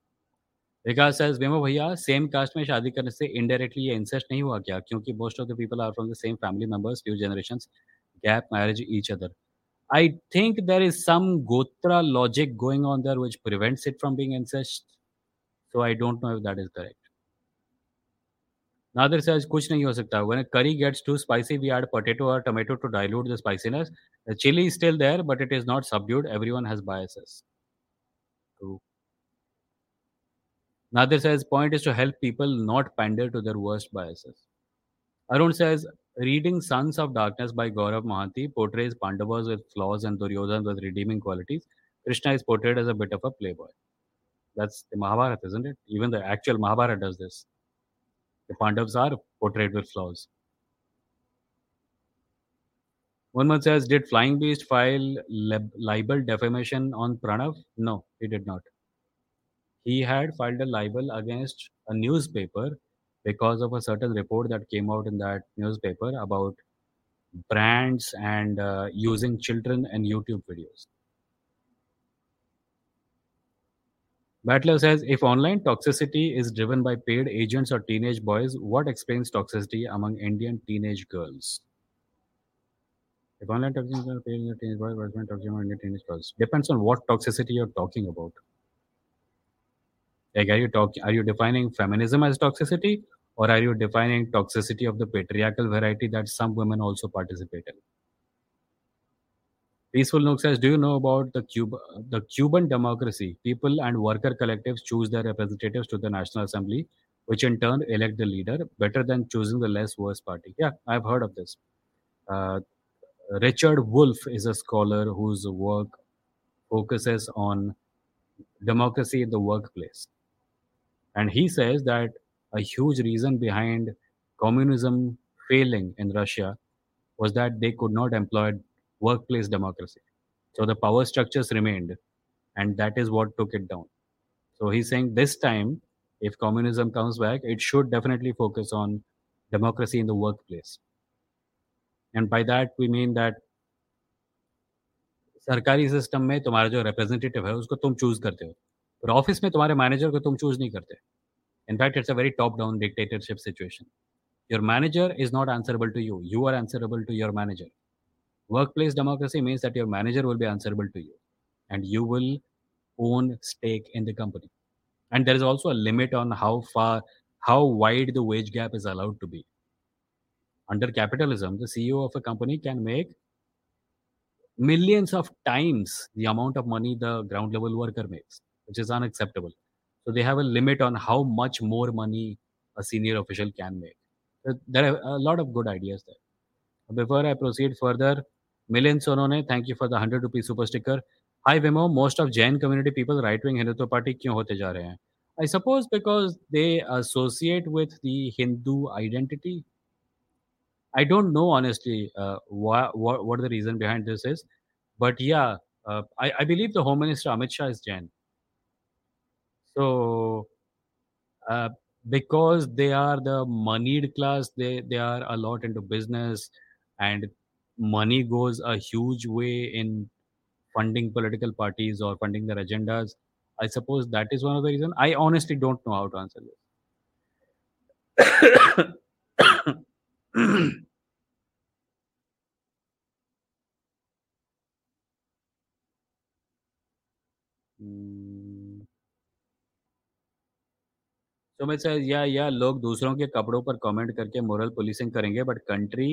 Speaker 1: विकास सर बेमो भैया सेम कास्ट में शादी करने से इनडायरेक्टली ये इंसेस्ट नहीं हुआ क्या? क्योंकि most of the people are from the same family members few generation gap marriage each other I think there is some gotra logic going on there which prevents it from being incest so I don't know if that is correct Nadir sir कुछ नहीं हो सकता। One curry gets too spicy we add potato और tomato to dilute the spiciness chilli is still there but it is not subdued every has biases to Nadir says, point is to help people not pander to their worst biases. Arun says, reading Sons of Darkness by Gaurav Mohanty portrays Pandavas with flaws and Duryodhan with redeeming qualities. Krishna is portrayed as a bit of a playboy. That's the Mahabharata, isn't it? Even the actual Mahabharata does this. The Pandavas are portrayed with flaws. One man says, Did Flying Beast file libel defamation on Pranav? No, he did not. He had filed a libel against a newspaper because of a certain report that came out in that newspaper about brands and uh, using children in YouTube videos. Battler says if online toxicity is driven by paid agents or teenage boys, what explains toxicity among Indian teenage girls? If online toxicity is paid teenage boys, what explains toxicity among Indian teenage girls? Depends on what toxicity you're talking about. Like, are you talking? Are you defining feminism as toxicity, or are you defining toxicity of the patriarchal variety that some women also participate in? Peaceful Nook says, "Do you know about the Cuba, the Cuban democracy? People and worker collectives choose their representatives to the National Assembly, which in turn elect the leader, better than choosing the less worse party." Yeah, I've heard of this. Uh, Richard Wolff is a scholar whose work focuses on democracy in the workplace. And he says that a huge reason behind communism failing in Russia was that they could not employ workplace democracy. So the power structures remained, and that is what took it down. So he's saying this time, if communism comes back, it should definitely focus on democracy in the workplace. And by that, we mean that सरकारी system में तुम्हारा जो representative है उसको तुम choose करते हो और ऑफ़िस में तुम्हारे मैनेजर को तुम चूज़ नहीं करते। In fact it's a very top down dictatorship situation your manager is not answerable to you you are answerable to your manager work place democracy means that your manager will be answerable to you and you will own stake in the company and there is also a limit on how far how wide the wage gap is allowed to be under capitalism C O of a company can make millions of times the amount of money the ground level worker makes. which is unacceptable. So they have a limit on how much more money a senior official can make. So there are a lot of good ideas there. Before I proceed further, Milan Sonone, thank you for the 100 rupee super sticker. Hi Vimoh, most of Jain community people right wing Hindutva party kyun hote ja rahe hain? I suppose because they associate with the Hindu identity. I don't know honestly uh, what wh- what the reason behind this is, but yeah, uh, I, I believe the Home Minister Amit Shah is Jain. So uh, because they are the moneyed class, they they are a lot into business, and money goes a huge way in funding political parties or funding their agendas. I suppose that is one of the reasons. I honestly don't know how to answer this. Sumit sir या या लोग दूसरों के कपड़ों पर comment करके moral policing करेंगे but country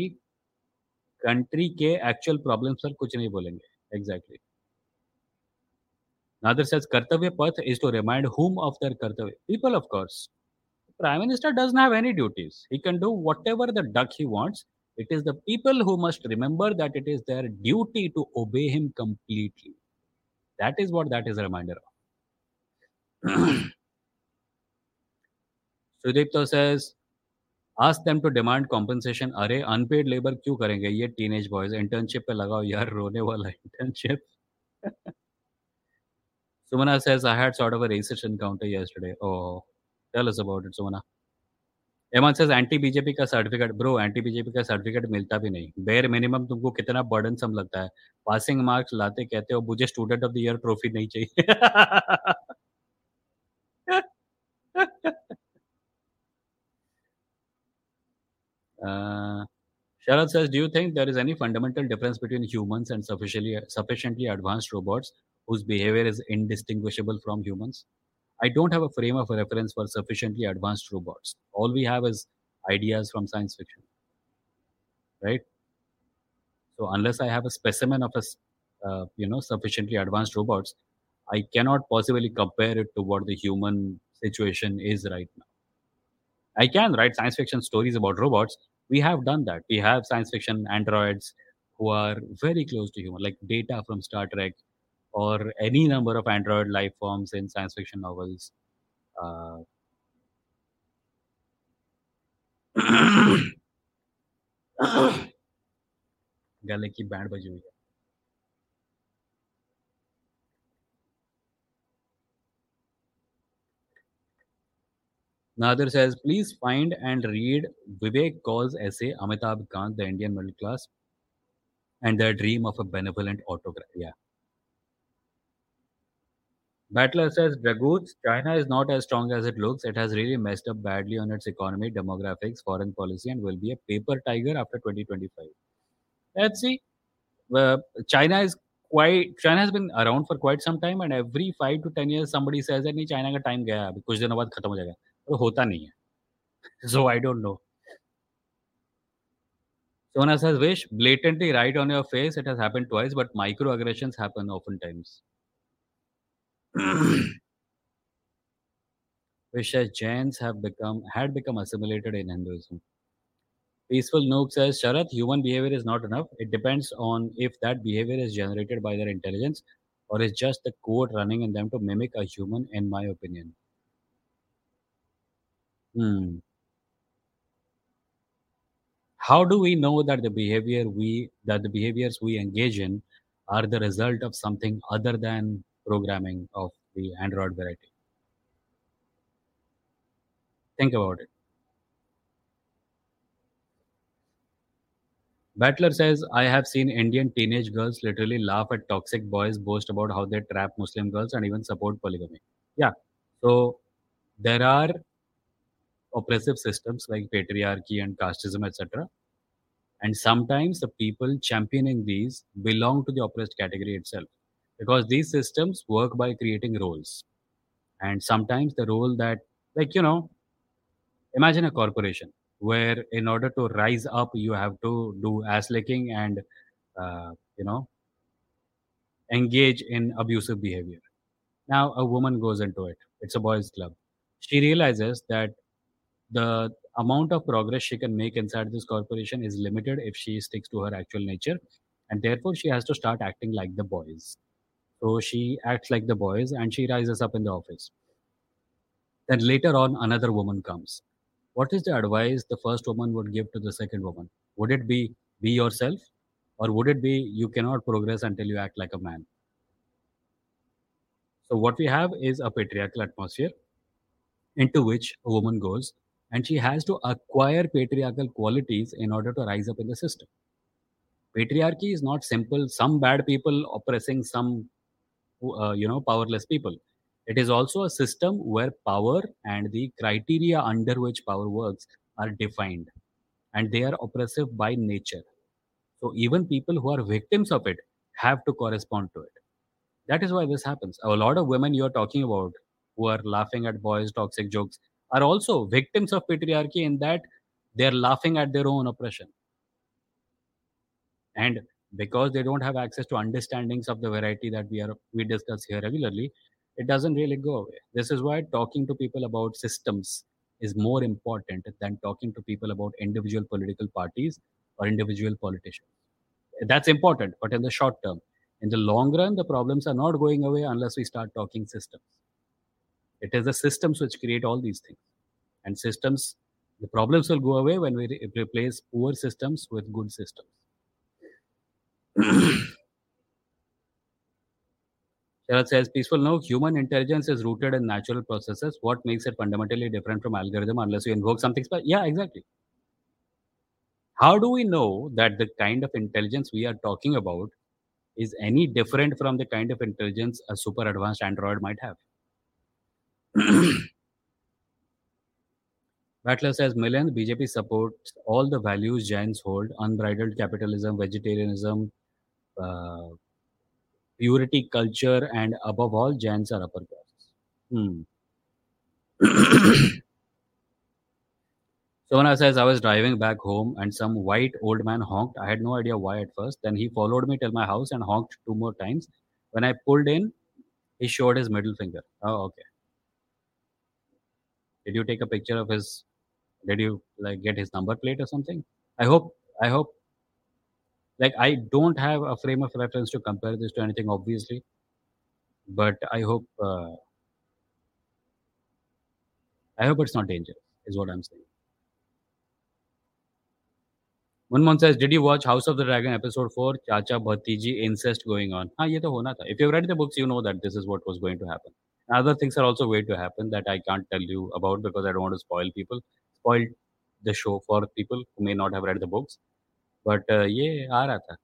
Speaker 1: country के एक्चुअल प्रॉब्लम पर कुछ नहीं बोलेंगे एग्जैक्टली नादर says कर्तव्य पथ is to remind whom of their कर्तव्य people of course prime minister doesn't have any duties he can do whatever the duck he wants it is the people who must remember that it is their duty to obey him completely that is what that is a reminder of Sudipto says ask them to demand compensation अरे unpaid labour क्यों करेंगे? ये tin age boys internship पे लगाओ यार, रोने वाला internship *laughs* Sumana says I had sort of a racist encounter yesterday oh tell us about it Sumana. Eman says anti BJP का सर्टिफिकेट ब्रो एंटी बीजेपी का सर्टिफिकेट मिलता भी नहीं. बेयर मिनिमम तुमको कितना बर्डन सम लगता है. पासिंग मार्क्स लाते कहते हो, मुझे student of the year trophy नहीं चाहिए. *laughs* Uh, says, do you think there is any fundamental difference between humans and sufficiently sufficiently advanced robots whose behavior is indistinguishable from humans? I don't have a frame of reference for sufficiently advanced robots. All we have is ideas from science fiction, right? So unless I have a specimen of a uh, you know sufficiently advanced robots, I cannot possibly compare it to what the human situation is right now. I can write science fiction stories about robots We have done that. We have science fiction androids who are very close to human, like Data from Star Trek, or any number of android life forms in science fiction novels. Uh, *coughs* *coughs* गले की band बजी हुई है Nadir says, please find and read Vivek Kaul's essay, Amitabh Kant, The Indian Middle Class, and Their Dream of a Benevolent Autocrat. Yeah. Battler says, "Dragoots, China is not as strong as it looks. It has really messed up badly on its economy, demographics, foreign policy, and will be a paper tiger after 2025. Let's see. Uh, China is quite China has been around for quite some time, and every five to ten years, somebody says that China ka time gaya, kuch din baad khatam ho jayega. होता नहीं है so I don't know Sona says, Wish, blatantly right on your face. It has happened twice, but microaggressions happen oftentimes. Wish says Jains have become had become assimilated in Hinduism. Peaceful Nook says, Sharat, human behavior is not enough. It depends on if that behavior is generated by their intelligence or is just the code running in them to mimic a human, in my opinion. Hmm. How do we know that the behavior we that the behaviors we engage in are the result of something other than programming of the Android variety? Think about it. Battler says, I have seen Indian teenage girls literally laugh at toxic boys, boast about how they trap Muslim girls and even support polygamy. Yeah. So there are oppressive systems like patriarchy and casteism, etc. And sometimes the people championing these belong to the oppressed category itself because these systems work by creating roles. And sometimes the role that, like, you know, imagine a corporation where in order to rise up, you have to do ass licking and, uh, you know, engage in abusive behavior. Now, a woman goes into it, it's a boys' club. She realizes that the amount of progress she can make inside this corporation is limited if she sticks to her actual nature and therefore she has to start acting like the boys. So she acts like the boys and she rises up in the office. Then later on another woman comes. What is the advice the first woman would give to the second woman? Would it be be yourself or would it be you cannot progress until you act like a man? So what we have is a patriarchal atmosphere into which a woman goes and she has to acquire patriarchal qualities in order to rise up in the system. Patriarchy is not simple, some bad people oppressing some, uh, you know, powerless people. It is also a system where power and the criteria under which power works are defined and they are oppressive by nature. So even people who are victims of it have to correspond to it. That is why this happens. A lot of women you are talking about who are laughing at boys' toxic jokes are also victims of patriarchy in that they're laughing at their own oppression. And because they don't have access to understandings of the variety that we are we discuss here regularly, it doesn't really go away. This is why talking to people about systems is more important than talking to people about individual political parties or individual politicians. That's important, but in the short term. In the long run, the problems are not going away unless we start talking systems. It is the systems which create all these things. And systems, the problems will go away when we re- replace poor systems with good systems. *clears throat* Sharad says, peaceful no, human intelligence is rooted in natural processes. What makes it fundamentally different from algorithm unless you invoke something special? Yeah, exactly. How do we know that the kind of intelligence we are talking about is any different from the kind of intelligence a super advanced Android might have? Battler says Milind, BJP supports all the values Jains hold unbridled capitalism, vegetarianism, uh, purity culture, and above all, Jains are upper castes. Hmm. *coughs* Sona says, I was driving back home and some white old man honked. I had no idea why at first. Then he followed me till my house and honked two more times. When I pulled in, he showed his middle finger. Oh, okay. Did you take a picture of his? Did you like get his number plate or something? I hope. I hope. Like I don't have a frame of reference to compare this to anything, obviously, but I hope. Uh, I hope it's not dangerous. Is what I'm saying. one month says, Did you watch House of the Dragon episode 4? Chacha Bhatiji incest going on. Ah, ye to hona tha. If you've read the books, you know that this is what was going to happen Other things are also going to happen that I can't tell you about because I don't want to spoil people. Spoil the show for people who may not have read the books. But uh, ये आ रहा था.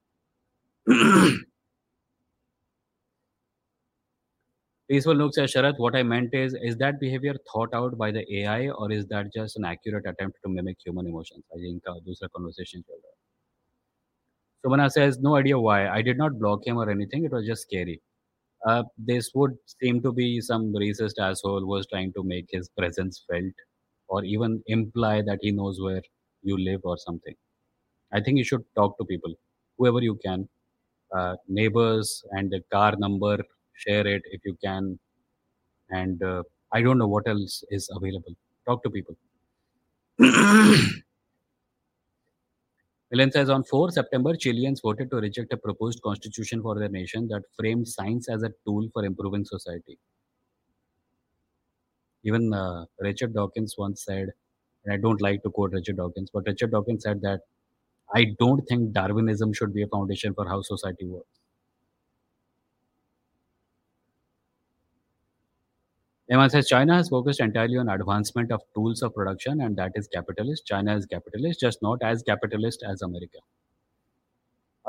Speaker 1: Peaceful Nook says, Sharath, what I meant is, is that behavior thought out by the AI or is that just an accurate attempt to mimic human emotions? I think uh, दूसरा conversation चल रहा है. Sumana says, no idea why. I did not block him or anything. It was just scary. Uh, this would seem to be some racist asshole was trying to make his presence felt or even imply that he knows where you live or something. I think you should talk to people, whoever you can, uh, neighbors and the car number, share it if you can. And uh, I don't know what else is available. Talk to people. *clears throat* Milan says on 4 September, Chileans voted to reject a proposed constitution for their nation that framed science as a tool for improving society. Even uh, Richard Dawkins once said, and I don't like to quote Richard Dawkins, but Richard Dawkins said that I don't think Darwinism should be a foundation for how society works. Eman says China has focused entirely on advancement of tools of production, and that is capitalist. China is capitalist, just not as capitalist as America.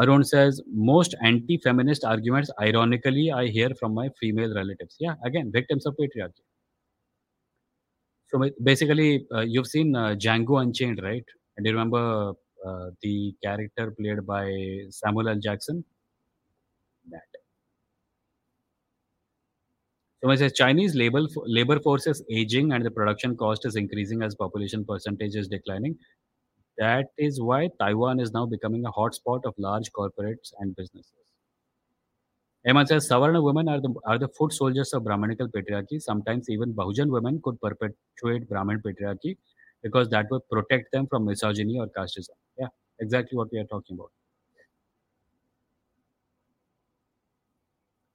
Speaker 1: Arun says most anti-feminist arguments, ironically, I hear from my female relatives. Yeah, again, victims of patriarchy. So basically, uh, you've seen uh, Django Unchained, right? And you remember uh, the character played by Samuel L. Jackson? That. So it says Chinese labor labor force is aging and the production cost is increasing as population percentage is declining. That is why Taiwan is now becoming a hotspot of large corporates and businesses. Hemant says Savarna women are the are the foot soldiers of Brahmanical patriarchy. Sometimes even Bahujan women could perpetuate Brahmin patriarchy because that would protect them from misogyny or casteism. Yeah, exactly what we are talking about.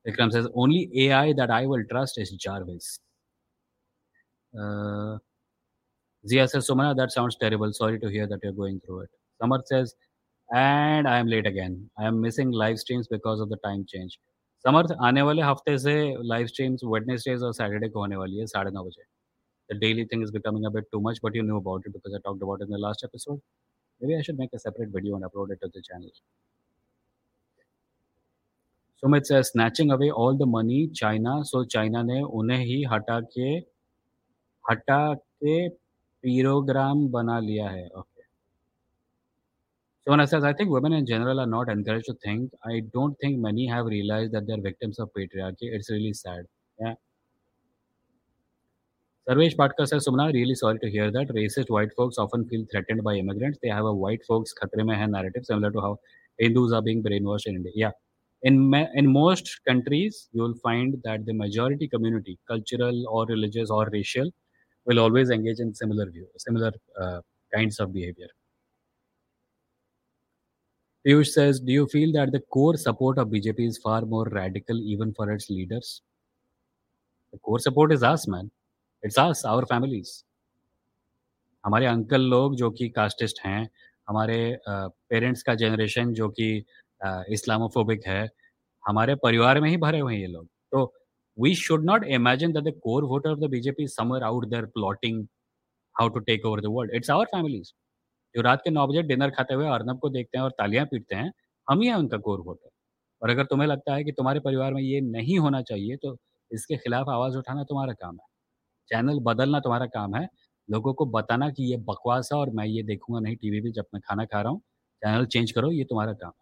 Speaker 1: Vikram says only AI that I will trust is Jarvis. Uh, Zia says, Sumana, that sounds terrible. Sorry to hear that you're going through it. Samar says, and I am late again. I am missing live streams because of the time change. समर्थ आने वाले हफ्ते से live streams Wednesday's और Saturday को होने वाली है साढ़े नौ बजे the daily thing is becoming a bit too much, but you knew about it because I talked about it in the last episode. Maybe I should make a separate video and upload it to the channel. So it's snatching away all the money China so China ने उन्हें ही हटा के हटा के पीरोग्राम बना लिया है okay so one I think women in general are not encourage to think I don't think many have realise that they are victims of patriarchy it's really sad Sarvesh Patkar says, Sumna, really sorry to hear that. Racist white folks often feel threatened by immigrants. They have a white folks khatre mein hai narrative, similar to how Hindus are being brainwashed in India. Yeah. In, in most countries, you will find that the majority community, cultural or religious or racial, will always engage in similar view, similar uh, kinds of behavior. Piyush says, do you feel that the core support of BJP is far more radical even for its leaders? The core support is us, man. It's as our families हमारे uncle लोग जो कि casteist हैं हमारे parents का generation जो कि Islamophobic है, हमारे परिवार में ही भरे हुए हैं ये लोग। तो we should not imagine that the core voter of the BJP Samar out there plotting how to take over the world it's our families जो रात के नौ बजे डिनर खाते हुए अर्नब को देखते हैं और तालियाँ पीटते हैं, हम ही हैं उनका कोर वोटर और अगर तुम्हें लगता है कि तुम्हारे परिवार में ये नहीं होना चाहिए तो इसके खिलाफ आवाज़ उठाना तुम्हारा काम है। चैनल बदलना तुम्हारा काम है। लोगों को बताना कि ये बकवास है और मैं ये देखूँगा, नहीं, टीवी पे जब मैं खाना खा रहा हूँ, चैनल चेंज करो, ये तुम्हारा काम है।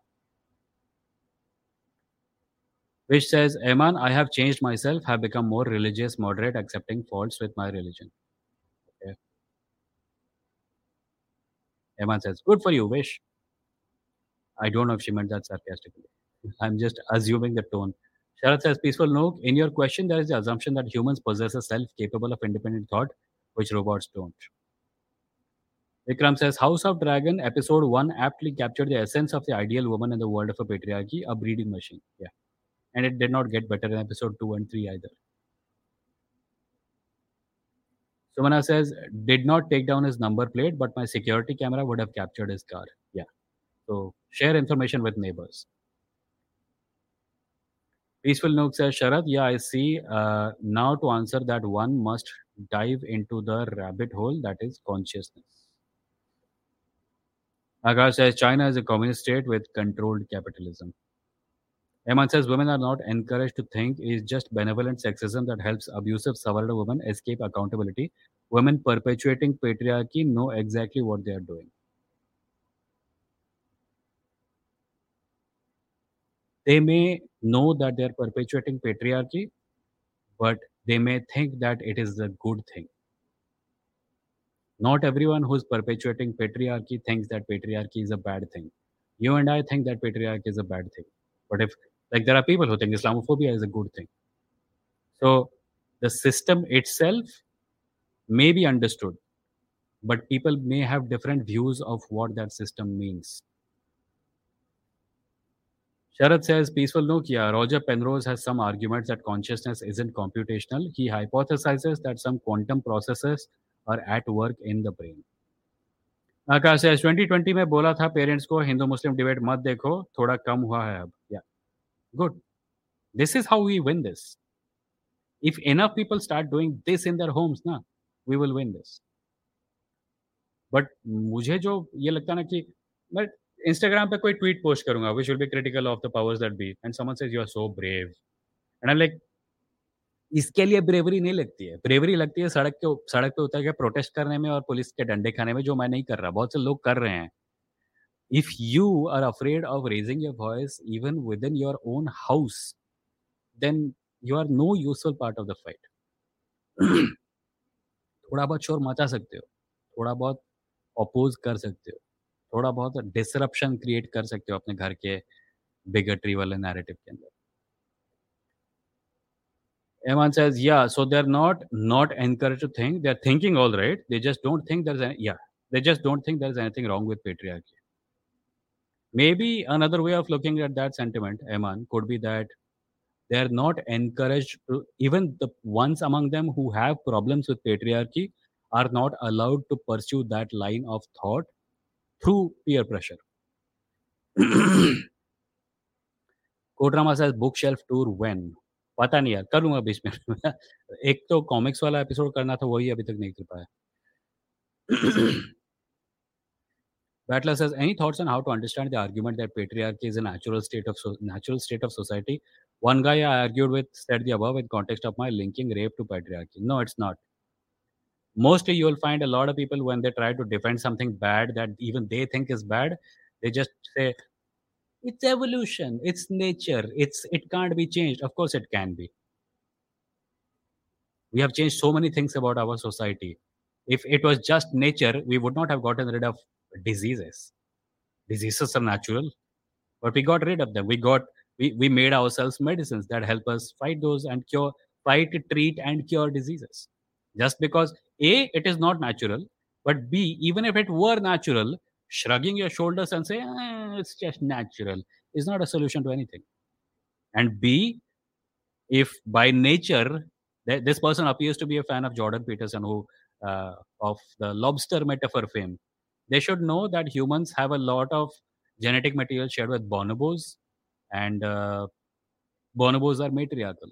Speaker 1: Wish says, Eman, I have changed myself, have become more religious, moderate, accepting faults with my religion. Okay. Eman says, good for you, Wish. I don't know if she meant that sarcastically. *laughs* I'm just assuming the tone. Sharat says, Peaceful Nook, in your question, there is the assumption that humans possess a self capable of independent thought, which robots don't. Vikram says, House of Dragon, episode 1 aptly captured the essence of the ideal woman in the world of a patriarchy, a breeding machine. Yeah. And it did not get better in episode 2 and 3 either. Sumana says, did not take down his number plate, but my security camera would have captured his car. Yeah. So share information with neighbors. Peaceful Nook says, Sharad, yeah, I see. Uh, now to answer that, one must dive into the rabbit hole that is consciousness. Akash says, China is a communist state with controlled capitalism. Eman says, women are not encouraged to think. is just benevolent sexism that helps abusive Savarna women escape accountability. Women perpetuating patriarchy know exactly what they are doing. They may know that they are perpetuating patriarchy, but they may think that it is a good thing. Not everyone who's perpetuating patriarchy thinks that patriarchy is a bad thing. You and I think that patriarchy is a bad thing. But if, like, there are people who think Islamophobia is a good thing. So the system itself may be understood, but people may have different views of what that system means. Sharad says, peaceful Nokia. Roger Penrose has some arguments that consciousness isn't computational. He hypothesizes that some quantum processes are at work in the brain. Akash says 2020 में बोला था parents को हिंदू मुस्लिम debate मत देखो थोड़ा कम हुआ है अब या good this is how we win this if enough people start doing this in their homes ना we will win this but मुझे जो ये लगता ना कि बट इंस्टाग्राम पे कोई ट्वीट पोस्ट करूँगा we should be critical of the powers that be and someone says you are so brave and I like इसके लिए ब्रेवरी नहीं लगती है। ब्रेवरी लगती है सड़क के सड़क पे उतर के प्रोटेस्ट करने में और पुलिस के डंडे खाने में, जो मैं नहीं कर रहा। बहुत से लोग कर रहे हैं। If you are afraid of raising your voice even within your own house, then you are no useful part of the fight. *clears throat* थोड़ा बहुत शोर मचा सकते हो, थोड़ा बहुत अपोज़ कर सकते हो, थोड़ा बहुत डिसरप्शन क्रिएट कर सकते हो अपने घर के बिगेटरी वाले नैरेटिव के अंदर। Eman says, yeah, so they're not not encouraged to think. They're thinking all right. They just don't think there's any, yeah. They just don't think there's anything wrong with patriarchy. Maybe another way of looking at that sentiment, Eman, could be that they're not encouraged to even the ones among them who have problems with patriarchy are not allowed to pursue that line of thought through peer pressure. Kodrama says bookshelf tour when? पता नहीं यार कर लूँगा बीच में एक तो comics वाला episode करना था वही अभी तक नहीं कर पाया Battler says, any thoughts on how to understand the argument that patriarchy is a natural state of so- natural state of society? One guy I argued with said the above in context of my linking rape to patriarchy. No, it's not. Mostly, you will find a lot of people when they try to defend something bad that even they think is bad, they just say, "It's evolution, it's nature, it's it can't be changed." Of course, it can be. We have changed so many things about our society. If it was just nature, we would not have gotten rid of diseases. Diseases are natural, but we got rid of them. We got we, we made ourselves medicines that help us fight those and cure, fight, treat, and cure diseases. Just because A, it is not natural, but B, even if it were natural, shrugging your shoulders and say, "Eh, it's just natural is not a solution to anything. And B, if by nature th- this person appears to be a fan of Jordan Peterson, who uh, of the lobster metaphor fame, they should know that humans have a lot of genetic material shared with bonobos, and uh, bonobos are matriarchal.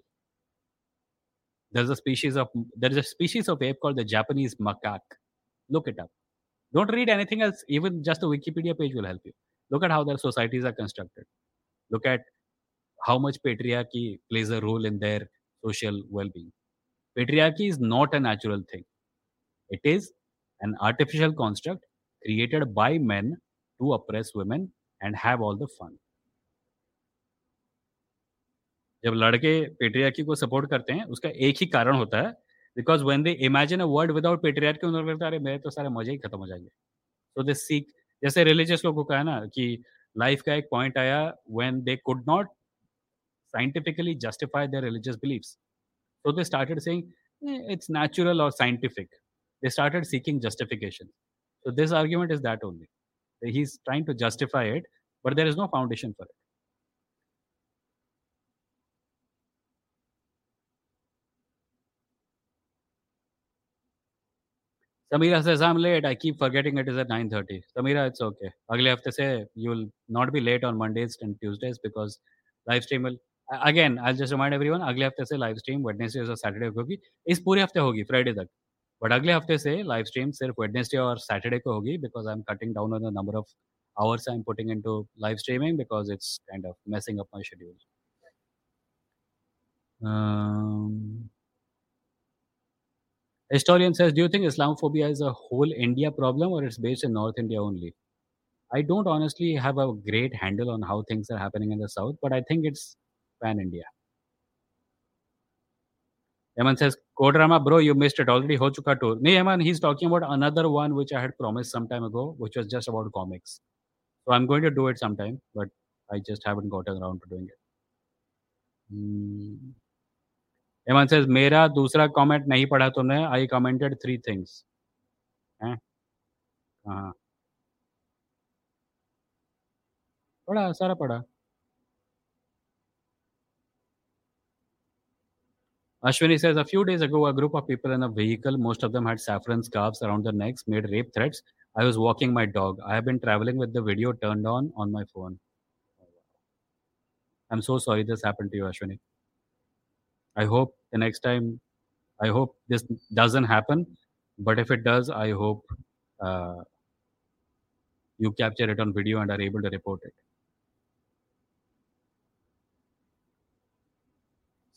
Speaker 1: There's a species of there is a species of ape called the Japanese macaque. Look it up. Don't read anything else. Even just the Wikipedia page will help you. Look at how their societies are constructed. Look at how much patriarchy plays a role in their social well-being. Patriarchy is not a natural thing. It is an artificial construct created by men to oppress women and have all the fun. जब लड़के patriarchy को support करते हैं, उसका एक ही कारण होता है because when they imagine a world without patriarchy उन्होंने कहता मेरे तो सारे मज़े ही खत्म हो जाएँगे. तो दे सीक जैसे रिलीजियस लोगों का है ना, कि लाइफ का एक पॉइंट आया when they could not scientifically justify their religious belief so they started saying it's natural और scientific they started seeking justification So this argument is that only. He's trying to justify it, but there is no foundation for it. Samira says, I'm late. I keep forgetting it is at 9.30. Samira, it's okay. अगले हफ्ते से you'll not be late on Mondays and Tuesdays because live stream will again I'll just remind everyone अगले हफ्ते से live stream Wednesday और Saturday को होगी इस पूरे हफ्ते होगी Friday तक बट अगले हफ्ते से live stream सिर्फ Wednesday और Saturday को होगी because I'm cutting down on the number of hours I'm putting into live streaming because it's kind of messing up my schedule. Um, Historian says, Do you think Islamophobia is a whole India problem or it's based in North India only? I don't honestly have a great handle on how things are happening in the South, but I think it's pan India. Eman says, Kodrama, bro, you missed it already. Ho chuka tour. No, Eman, he's talking about another one which I had promised some time ago, which was just about comics. So I'm going to do it sometime, but I just haven't gotten around to doing it. Hmm. Eman says, मेरा दूसरा comment नहीं पढ़ा तूने आई commented three things हैं हाँ पढ़ा सारा पढ़ा Ashwini says, a few days ago, a group of people in a vehicle, most of them had saffron scarves around their necks, made rape threats. I was walking my dog. I have been traveling with the video turned on on my phone. I'm so sorry this happened to you, Ashwini. I hope the next time, I hope this doesn't happen. But if it does, I hope uh, you capture it on video and are able to report it.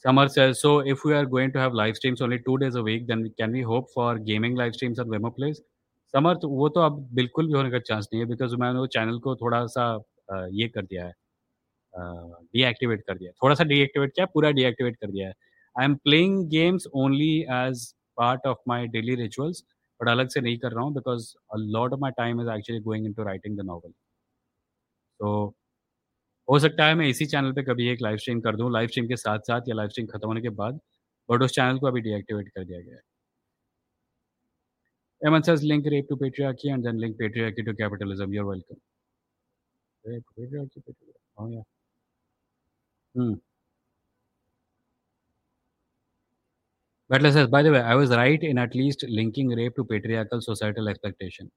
Speaker 1: Samar says, so if we are going to have live streams only two days a week, then can we hope for gaming live streams at Wemo Place? Samar तो वो तो अब बिल्कुल भी होने का chance नहीं है बिकॉज़ मैंने वो चैनल को थोड़ा सा ये कर दिया है डीएक्टिवेट कर दिया थोड़ा सा डीएक्टिवेट किया पूरा डीएक्टिवेट कर दिया है। I am playing games only as part of my daily rituals but अलग से नहीं कर रहा हूँ because a lot of my time is actually going into writing the novel तो हो सकता है मैं इसी चैनल पे कभी एक लाइव स्ट्रीम कर दूँ लाइव स्ट्रीम के साथ साथ या लाइव स्ट्रीम खत्म होने के बाद बट उस चैनल को अभी डीएक्टिवेट कर दिया गया है। Eman sir link rape to patriarchy and then link patriarchy to capitalism you are welcome rape patriarchy patriarchy हाँ या हम बटलेस by the way I was right in at least linking rape to patriarchal societal expectation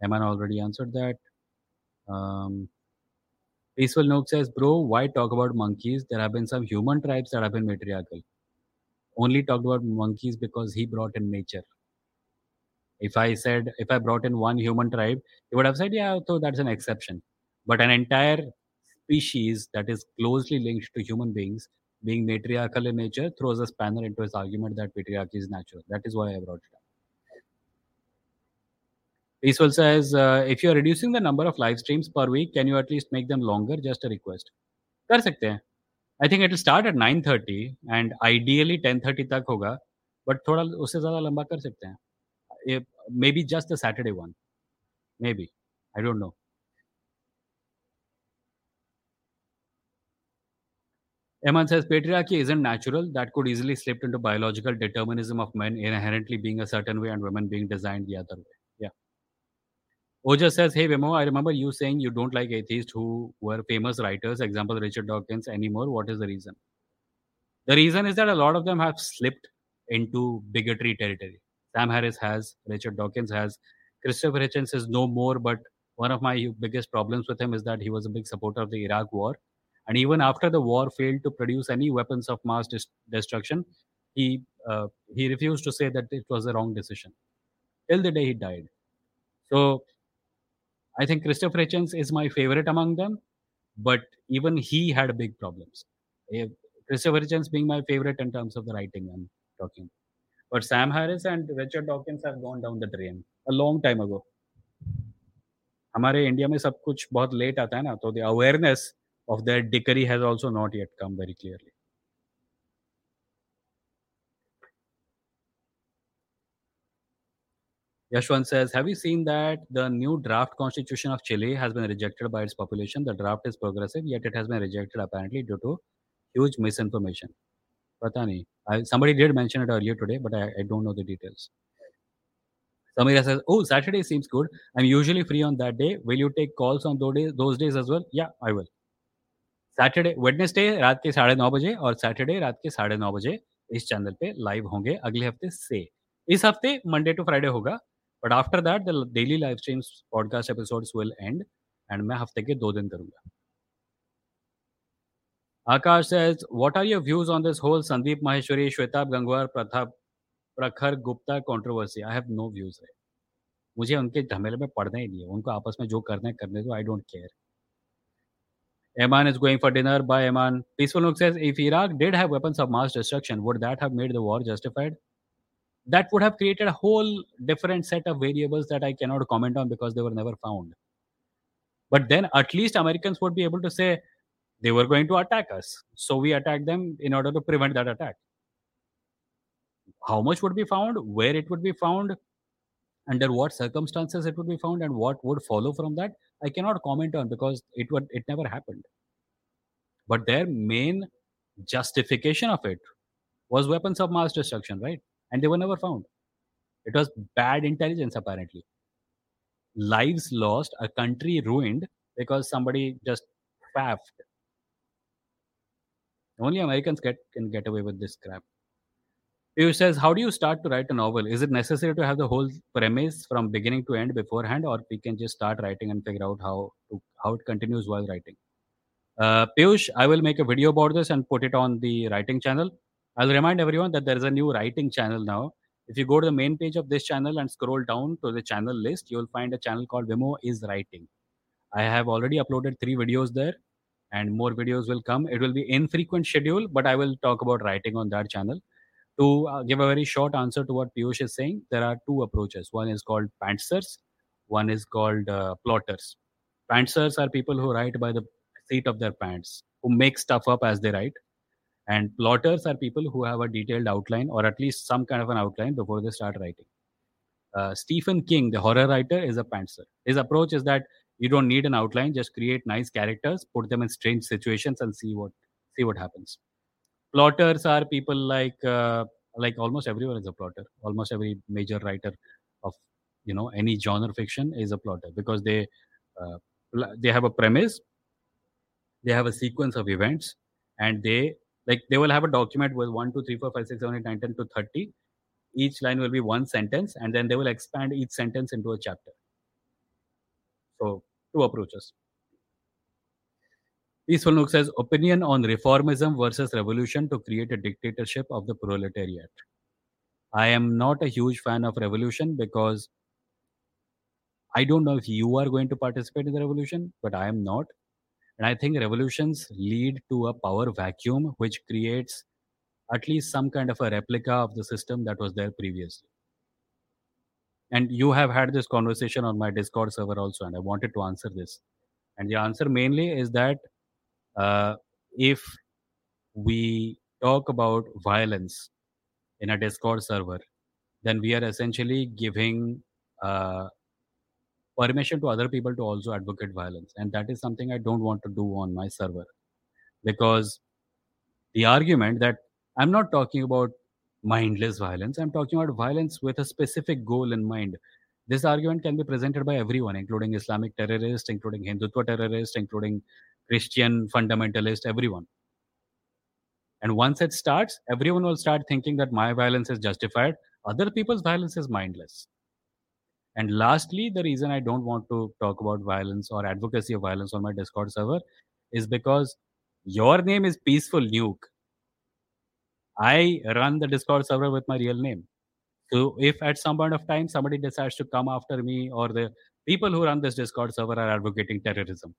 Speaker 1: Eman already answered that um Peaceful Nook says, bro, why talk about monkeys? There have been some human tribes that have been matriarchal. Only talked about monkeys because he brought in nature. If I said, if I brought in one human tribe, he would have said, yeah, so that's an exception. But an entire species that is closely linked to human beings being matriarchal in nature throws a spanner into his argument that patriarchy is natural. That is why I brought it. Peaceful says, uh, if you are reducing the number of live streams per week, can you at least make them longer? Just a request. कर सकते हैं आई think it will start at 9:30 and ideally 10:30 तक होगा but थोड़ा उससे ज़्यादा लंबा कर सकते हैं maybe just the Saturday one maybe I don't no Eman says patriarchy isn't natural. That could easily slip into biological determinism of men inherently being a certain way and women being designed the other way. Oja says, Hey Vimoh, I remember you saying you don't like atheists who were famous writers, example Richard Dawkins, anymore. What is the reason? The reason is that a lot of them have slipped into bigotry territory. Sam Harris has, Richard Dawkins has, Christopher Hitchens is no more, but one of my biggest problems with him is that he was a big supporter of the Iraq war and even after the war failed to produce any weapons of mass dis- destruction, he uh, he refused to say that it was the wrong decision till the day he died. So I think Christopher Hitchens is my favorite among them, but even he had big problems. Eh, Christopher Hitchens being my favorite in terms of the writing I'm talking. But Sam Harris and Richard Dawkins have gone down the drain a long time ago. हमारे India में सब कुछ बहुत late आता है ना तो the awareness of their dickery has also not yet come very clearly. Yashwant says, Have you seen that the new draft constitution of Chile has been rejected by its population? The draft is progressive, yet it has been rejected apparently due to huge misinformation. Patani. I, somebody did mention it earlier today, but I, I don't know the details. Samira says, Oh, Saturday seems good. I'm usually free on that day. Will you take calls on those days, those days as well? Yeah, I will. Saturday Wednesday रात के साढ़े नौ बजे और Saturday रात के साढ़े नौ बजे इस चैनल पे लाइव होंगे अगले हफ़्ते से इस हफ़्ते मंडे टू फ्राइडे होगा but after that the daily live stream podcast episodes will end and मैं हफ़्ते के दो दिन करूँगा। Akash says what are your views on this whole Sandeep Maheshwari Shwetabh Gangwar प्रथा Prakhar Gupta controversy I have no views है। मुझे उनके झमेले में पढ़ना ही नहीं है। उनको आपस में जो करना है, करने दो। I don't care Eman is going for dinner bye Eman Peaceful Nook says if Iraq did have weapons of mass destruction would that have made the war justified That would have created a whole different set of variables that I cannot comment on because they were never found. But then at least Americans would be able to say they were going to attack us. So we attacked them in order to prevent that attack. How much would be found, where it would be found, under what circumstances it would be found, and what would follow from that, I cannot comment on because it would it never happened. But their main justification of it was weapons of mass destruction, right? And they were never found. It was bad intelligence, apparently. Lives lost, a country ruined because somebody just faffed. Only Americans get can get away with this crap. He says, How do you start to write a novel? Is it necessary to have the whole premise from beginning to end beforehand, or we can just start writing and figure out how to, how it continues while writing? Uh, Piyush, I will make a video about this and put it on the writing channel. I'll remind everyone that there is a new writing channel now. If you go to the main page of this channel and scroll down to the channel list, you'll find a channel called Vimoh is Writing. I have already uploaded three videos there. and more videos will come. It will be infrequent schedule, but I will talk about writing on that channel. To uh, give a very short answer to what Piyush is saying, there are two approaches. One is called pantsers, one is called uh, plotters. Pantsers are people who write by the seat of their pants, who make stuff up as they write. And plotters are people who have a detailed outline or at least some kind of an outline before they start writing. Uh, Stephen King, the horror writer, is a pantser. His approach is that you don't need an outline; just create nice characters, put them in strange situations, and see what see what happens. Plotters are people like uh, like almost everyone is a plotter. Almost every major writer of you know any genre fiction is a plotter because they uh, they have a premise, they have a sequence of events, and they like they will have a document with 1 2 3 4 5 6 7 8 9 10 to 30 each line will be one sentence and then they will expand each sentence into a chapter. So two approaches. Peaceful nook says opinion on reformism versus revolution to create a dictatorship of the proletariat. I am not a huge fan of revolution because i don't know if you are going to participate in the revolution but i am not and I think revolutions lead to a power vacuum, which creates at least some kind of a replica of the system that was there previously. And you have had this conversation on my Discord server also, and I wanted to answer this. And the answer mainly is that uh, if we talk about violence in a Discord server, then we are essentially giving uh, permission to other people to also advocate violence and that is something i don't want to do on my server because the argument that i'm not talking about mindless violence i'm talking about violence with a specific goal in mind. This argument can be presented by everyone including islamic terrorists including hindutva terrorists including christian fundamentalist everyone. And once it starts everyone will start thinking that my violence is justified other people's violence is mindless and lastly, the reason I don't want to talk about violence or advocacy of violence on my Discord server is because your name is Peaceful Nuke. I run the Discord server with my real name. So if at some point of time somebody decides to come after me or the people who run this Discord server are advocating terrorism,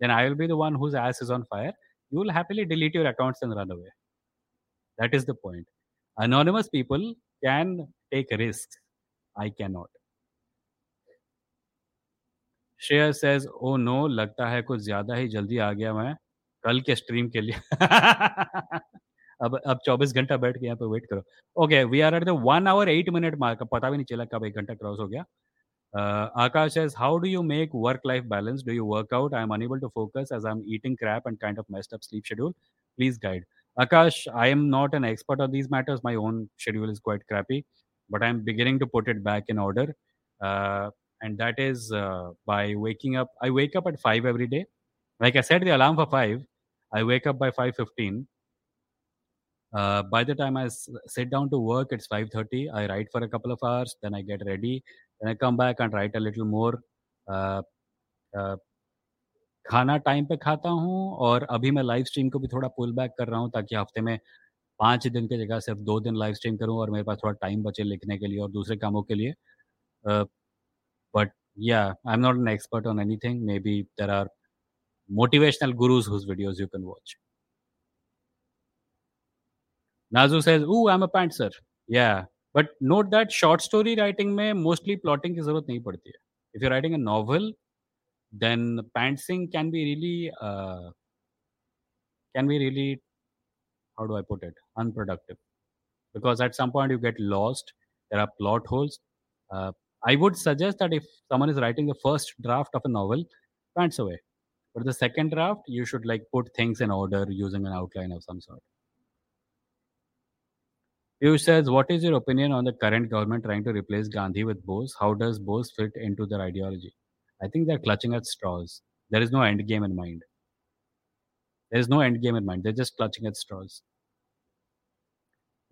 Speaker 1: then I will be the one whose ass is on fire. You will happily delete your accounts and run away. That is the point. Anonymous people can take risks. I cannot. Shreyas says oh no लगता है कुछ ज़्यादा ही जल्दी आ गया मैं कल के stream के लिए. *laughs* अब अब 24 घंटा बैठ के यहाँ पे वेट करो। Okay we are at the one hour eight minute mark पता भी नहीं चला कब एक घंटा क्रॉस हो गया। Akash as how do you make work life balance do you work out I am unable to focus as I am eating crap and kind of messed up sleep schedule please guide Akash I am not an expert on these matters my own schedule is quite crappy but I am beginning to put it back in order and that is uh, by waking up. I wake up at five every day. Like I set the alarm for five. I wake up by five fifteen. Uh, by the time I s- sit down to work, it's five thirty. I write for a couple of hours, then I get ready, then I come back and write a little more. Uh, uh, खाना time पे खाता हूँ और अभी मैं live stream को भी थोड़ा पुल बैक कर रहा हूँ ताकि हफ़्ते में पाँच दिन की जगह सिर्फ़ दो दिन लाइव स्ट्रीम करूँ और मेरे पास थोड़ा टाइम बचे लिखने के लिए और दूसरे कामों के लिए yeah i'm not an expert on anything. Maybe there are motivational gurus whose videos you can watch. Nazu says oh i'm a pantser yeah but note that short story writing may mostly plotting is not needed. if you're writing a novel then pantsing can be really uh, can be really how do i put it unproductive. Because at some point you get lost there are plot holes uh, I would suggest that if someone is writing the first draft of a novel, pants away. But the second draft, you should like put things in order using an outline of some sort. Piyush says, What is your opinion on the current government trying to replace Gandhi with Bose? How does Bose fit into their ideology? I think they're clutching at straws. There is no end game in mind. There is no end game in mind. They're just clutching at straws.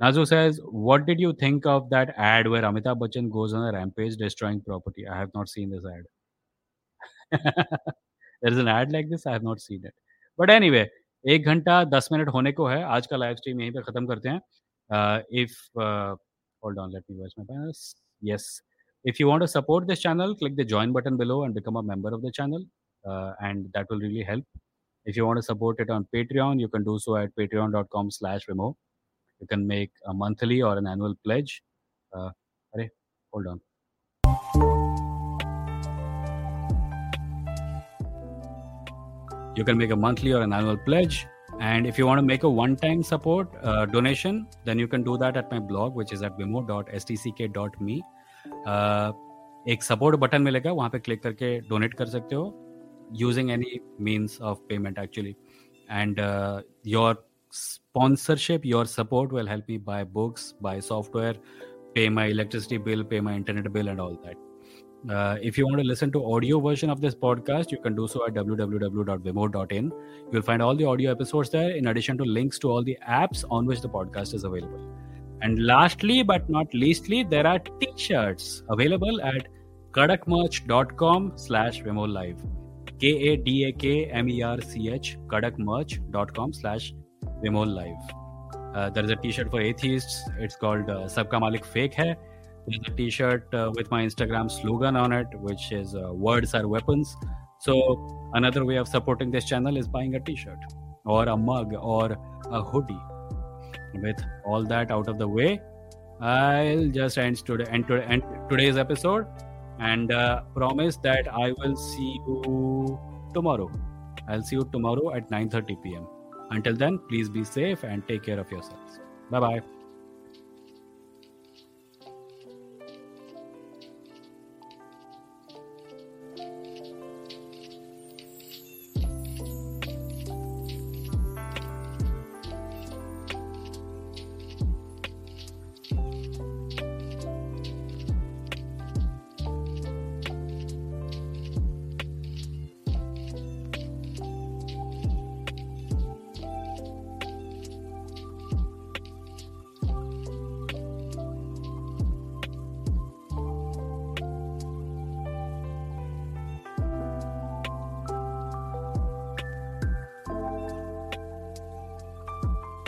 Speaker 1: Nazu says, What did you think of that ad where Amitabh Bachchan goes on a rampage destroying property? I have not seen this ad. *laughs* there is an ad like this, I have not seen it. But anyway, एक घंटा दस minute होने को है। आज का live stream यहीं पे खत्म करते हैं। If hold on let me watch my panel yes if you want to support this channel click the join button below and become a member of the channel and that will really help if you want to support it on Patreon you can do so at patreon.com/vimoh you can make a monthly or an annual pledge. Uh, hold on. You can make a monthly or an annual pledge. And if you want to make a one time support uh, donation, then you can do that at my blog, which is at vimoh.stck.me. Uh, एक support button मिलेगा वहाँ पे click करके donate कर सकते हो using any means of payment actually and your sponsorship your support will help me buy books buy software pay my electricity bill pay my internet bill and all that uh, if you want to listen to audio version of this podcast, you can do so at www.vimoh.in. You'll find all the audio episodes there, in addition to links to all the apps on which the podcast is available. And lastly, but not leastly, there are t-shirts available at kadakmerch.com slash Vimoh Live. K-A-D-A-K-M-E-R-C-H kadakmerch.com slash Vimoh Live. Uh, there is a t-shirt for atheists. It's called uh, Sabka Malik Fake Hai. There's a t-shirt uh, with my Instagram slogan on it, which is uh, "Words are weapons." So another way of supporting this channel is buying a t-shirt or a mug or a hoodie. With all that out of the way, I'll just end today end, to, end today's episode and uh, promise that I will see you tomorrow. I'll see you tomorrow at 9:30 p.m. Until then, please be safe and take care of yourselves. Bye bye.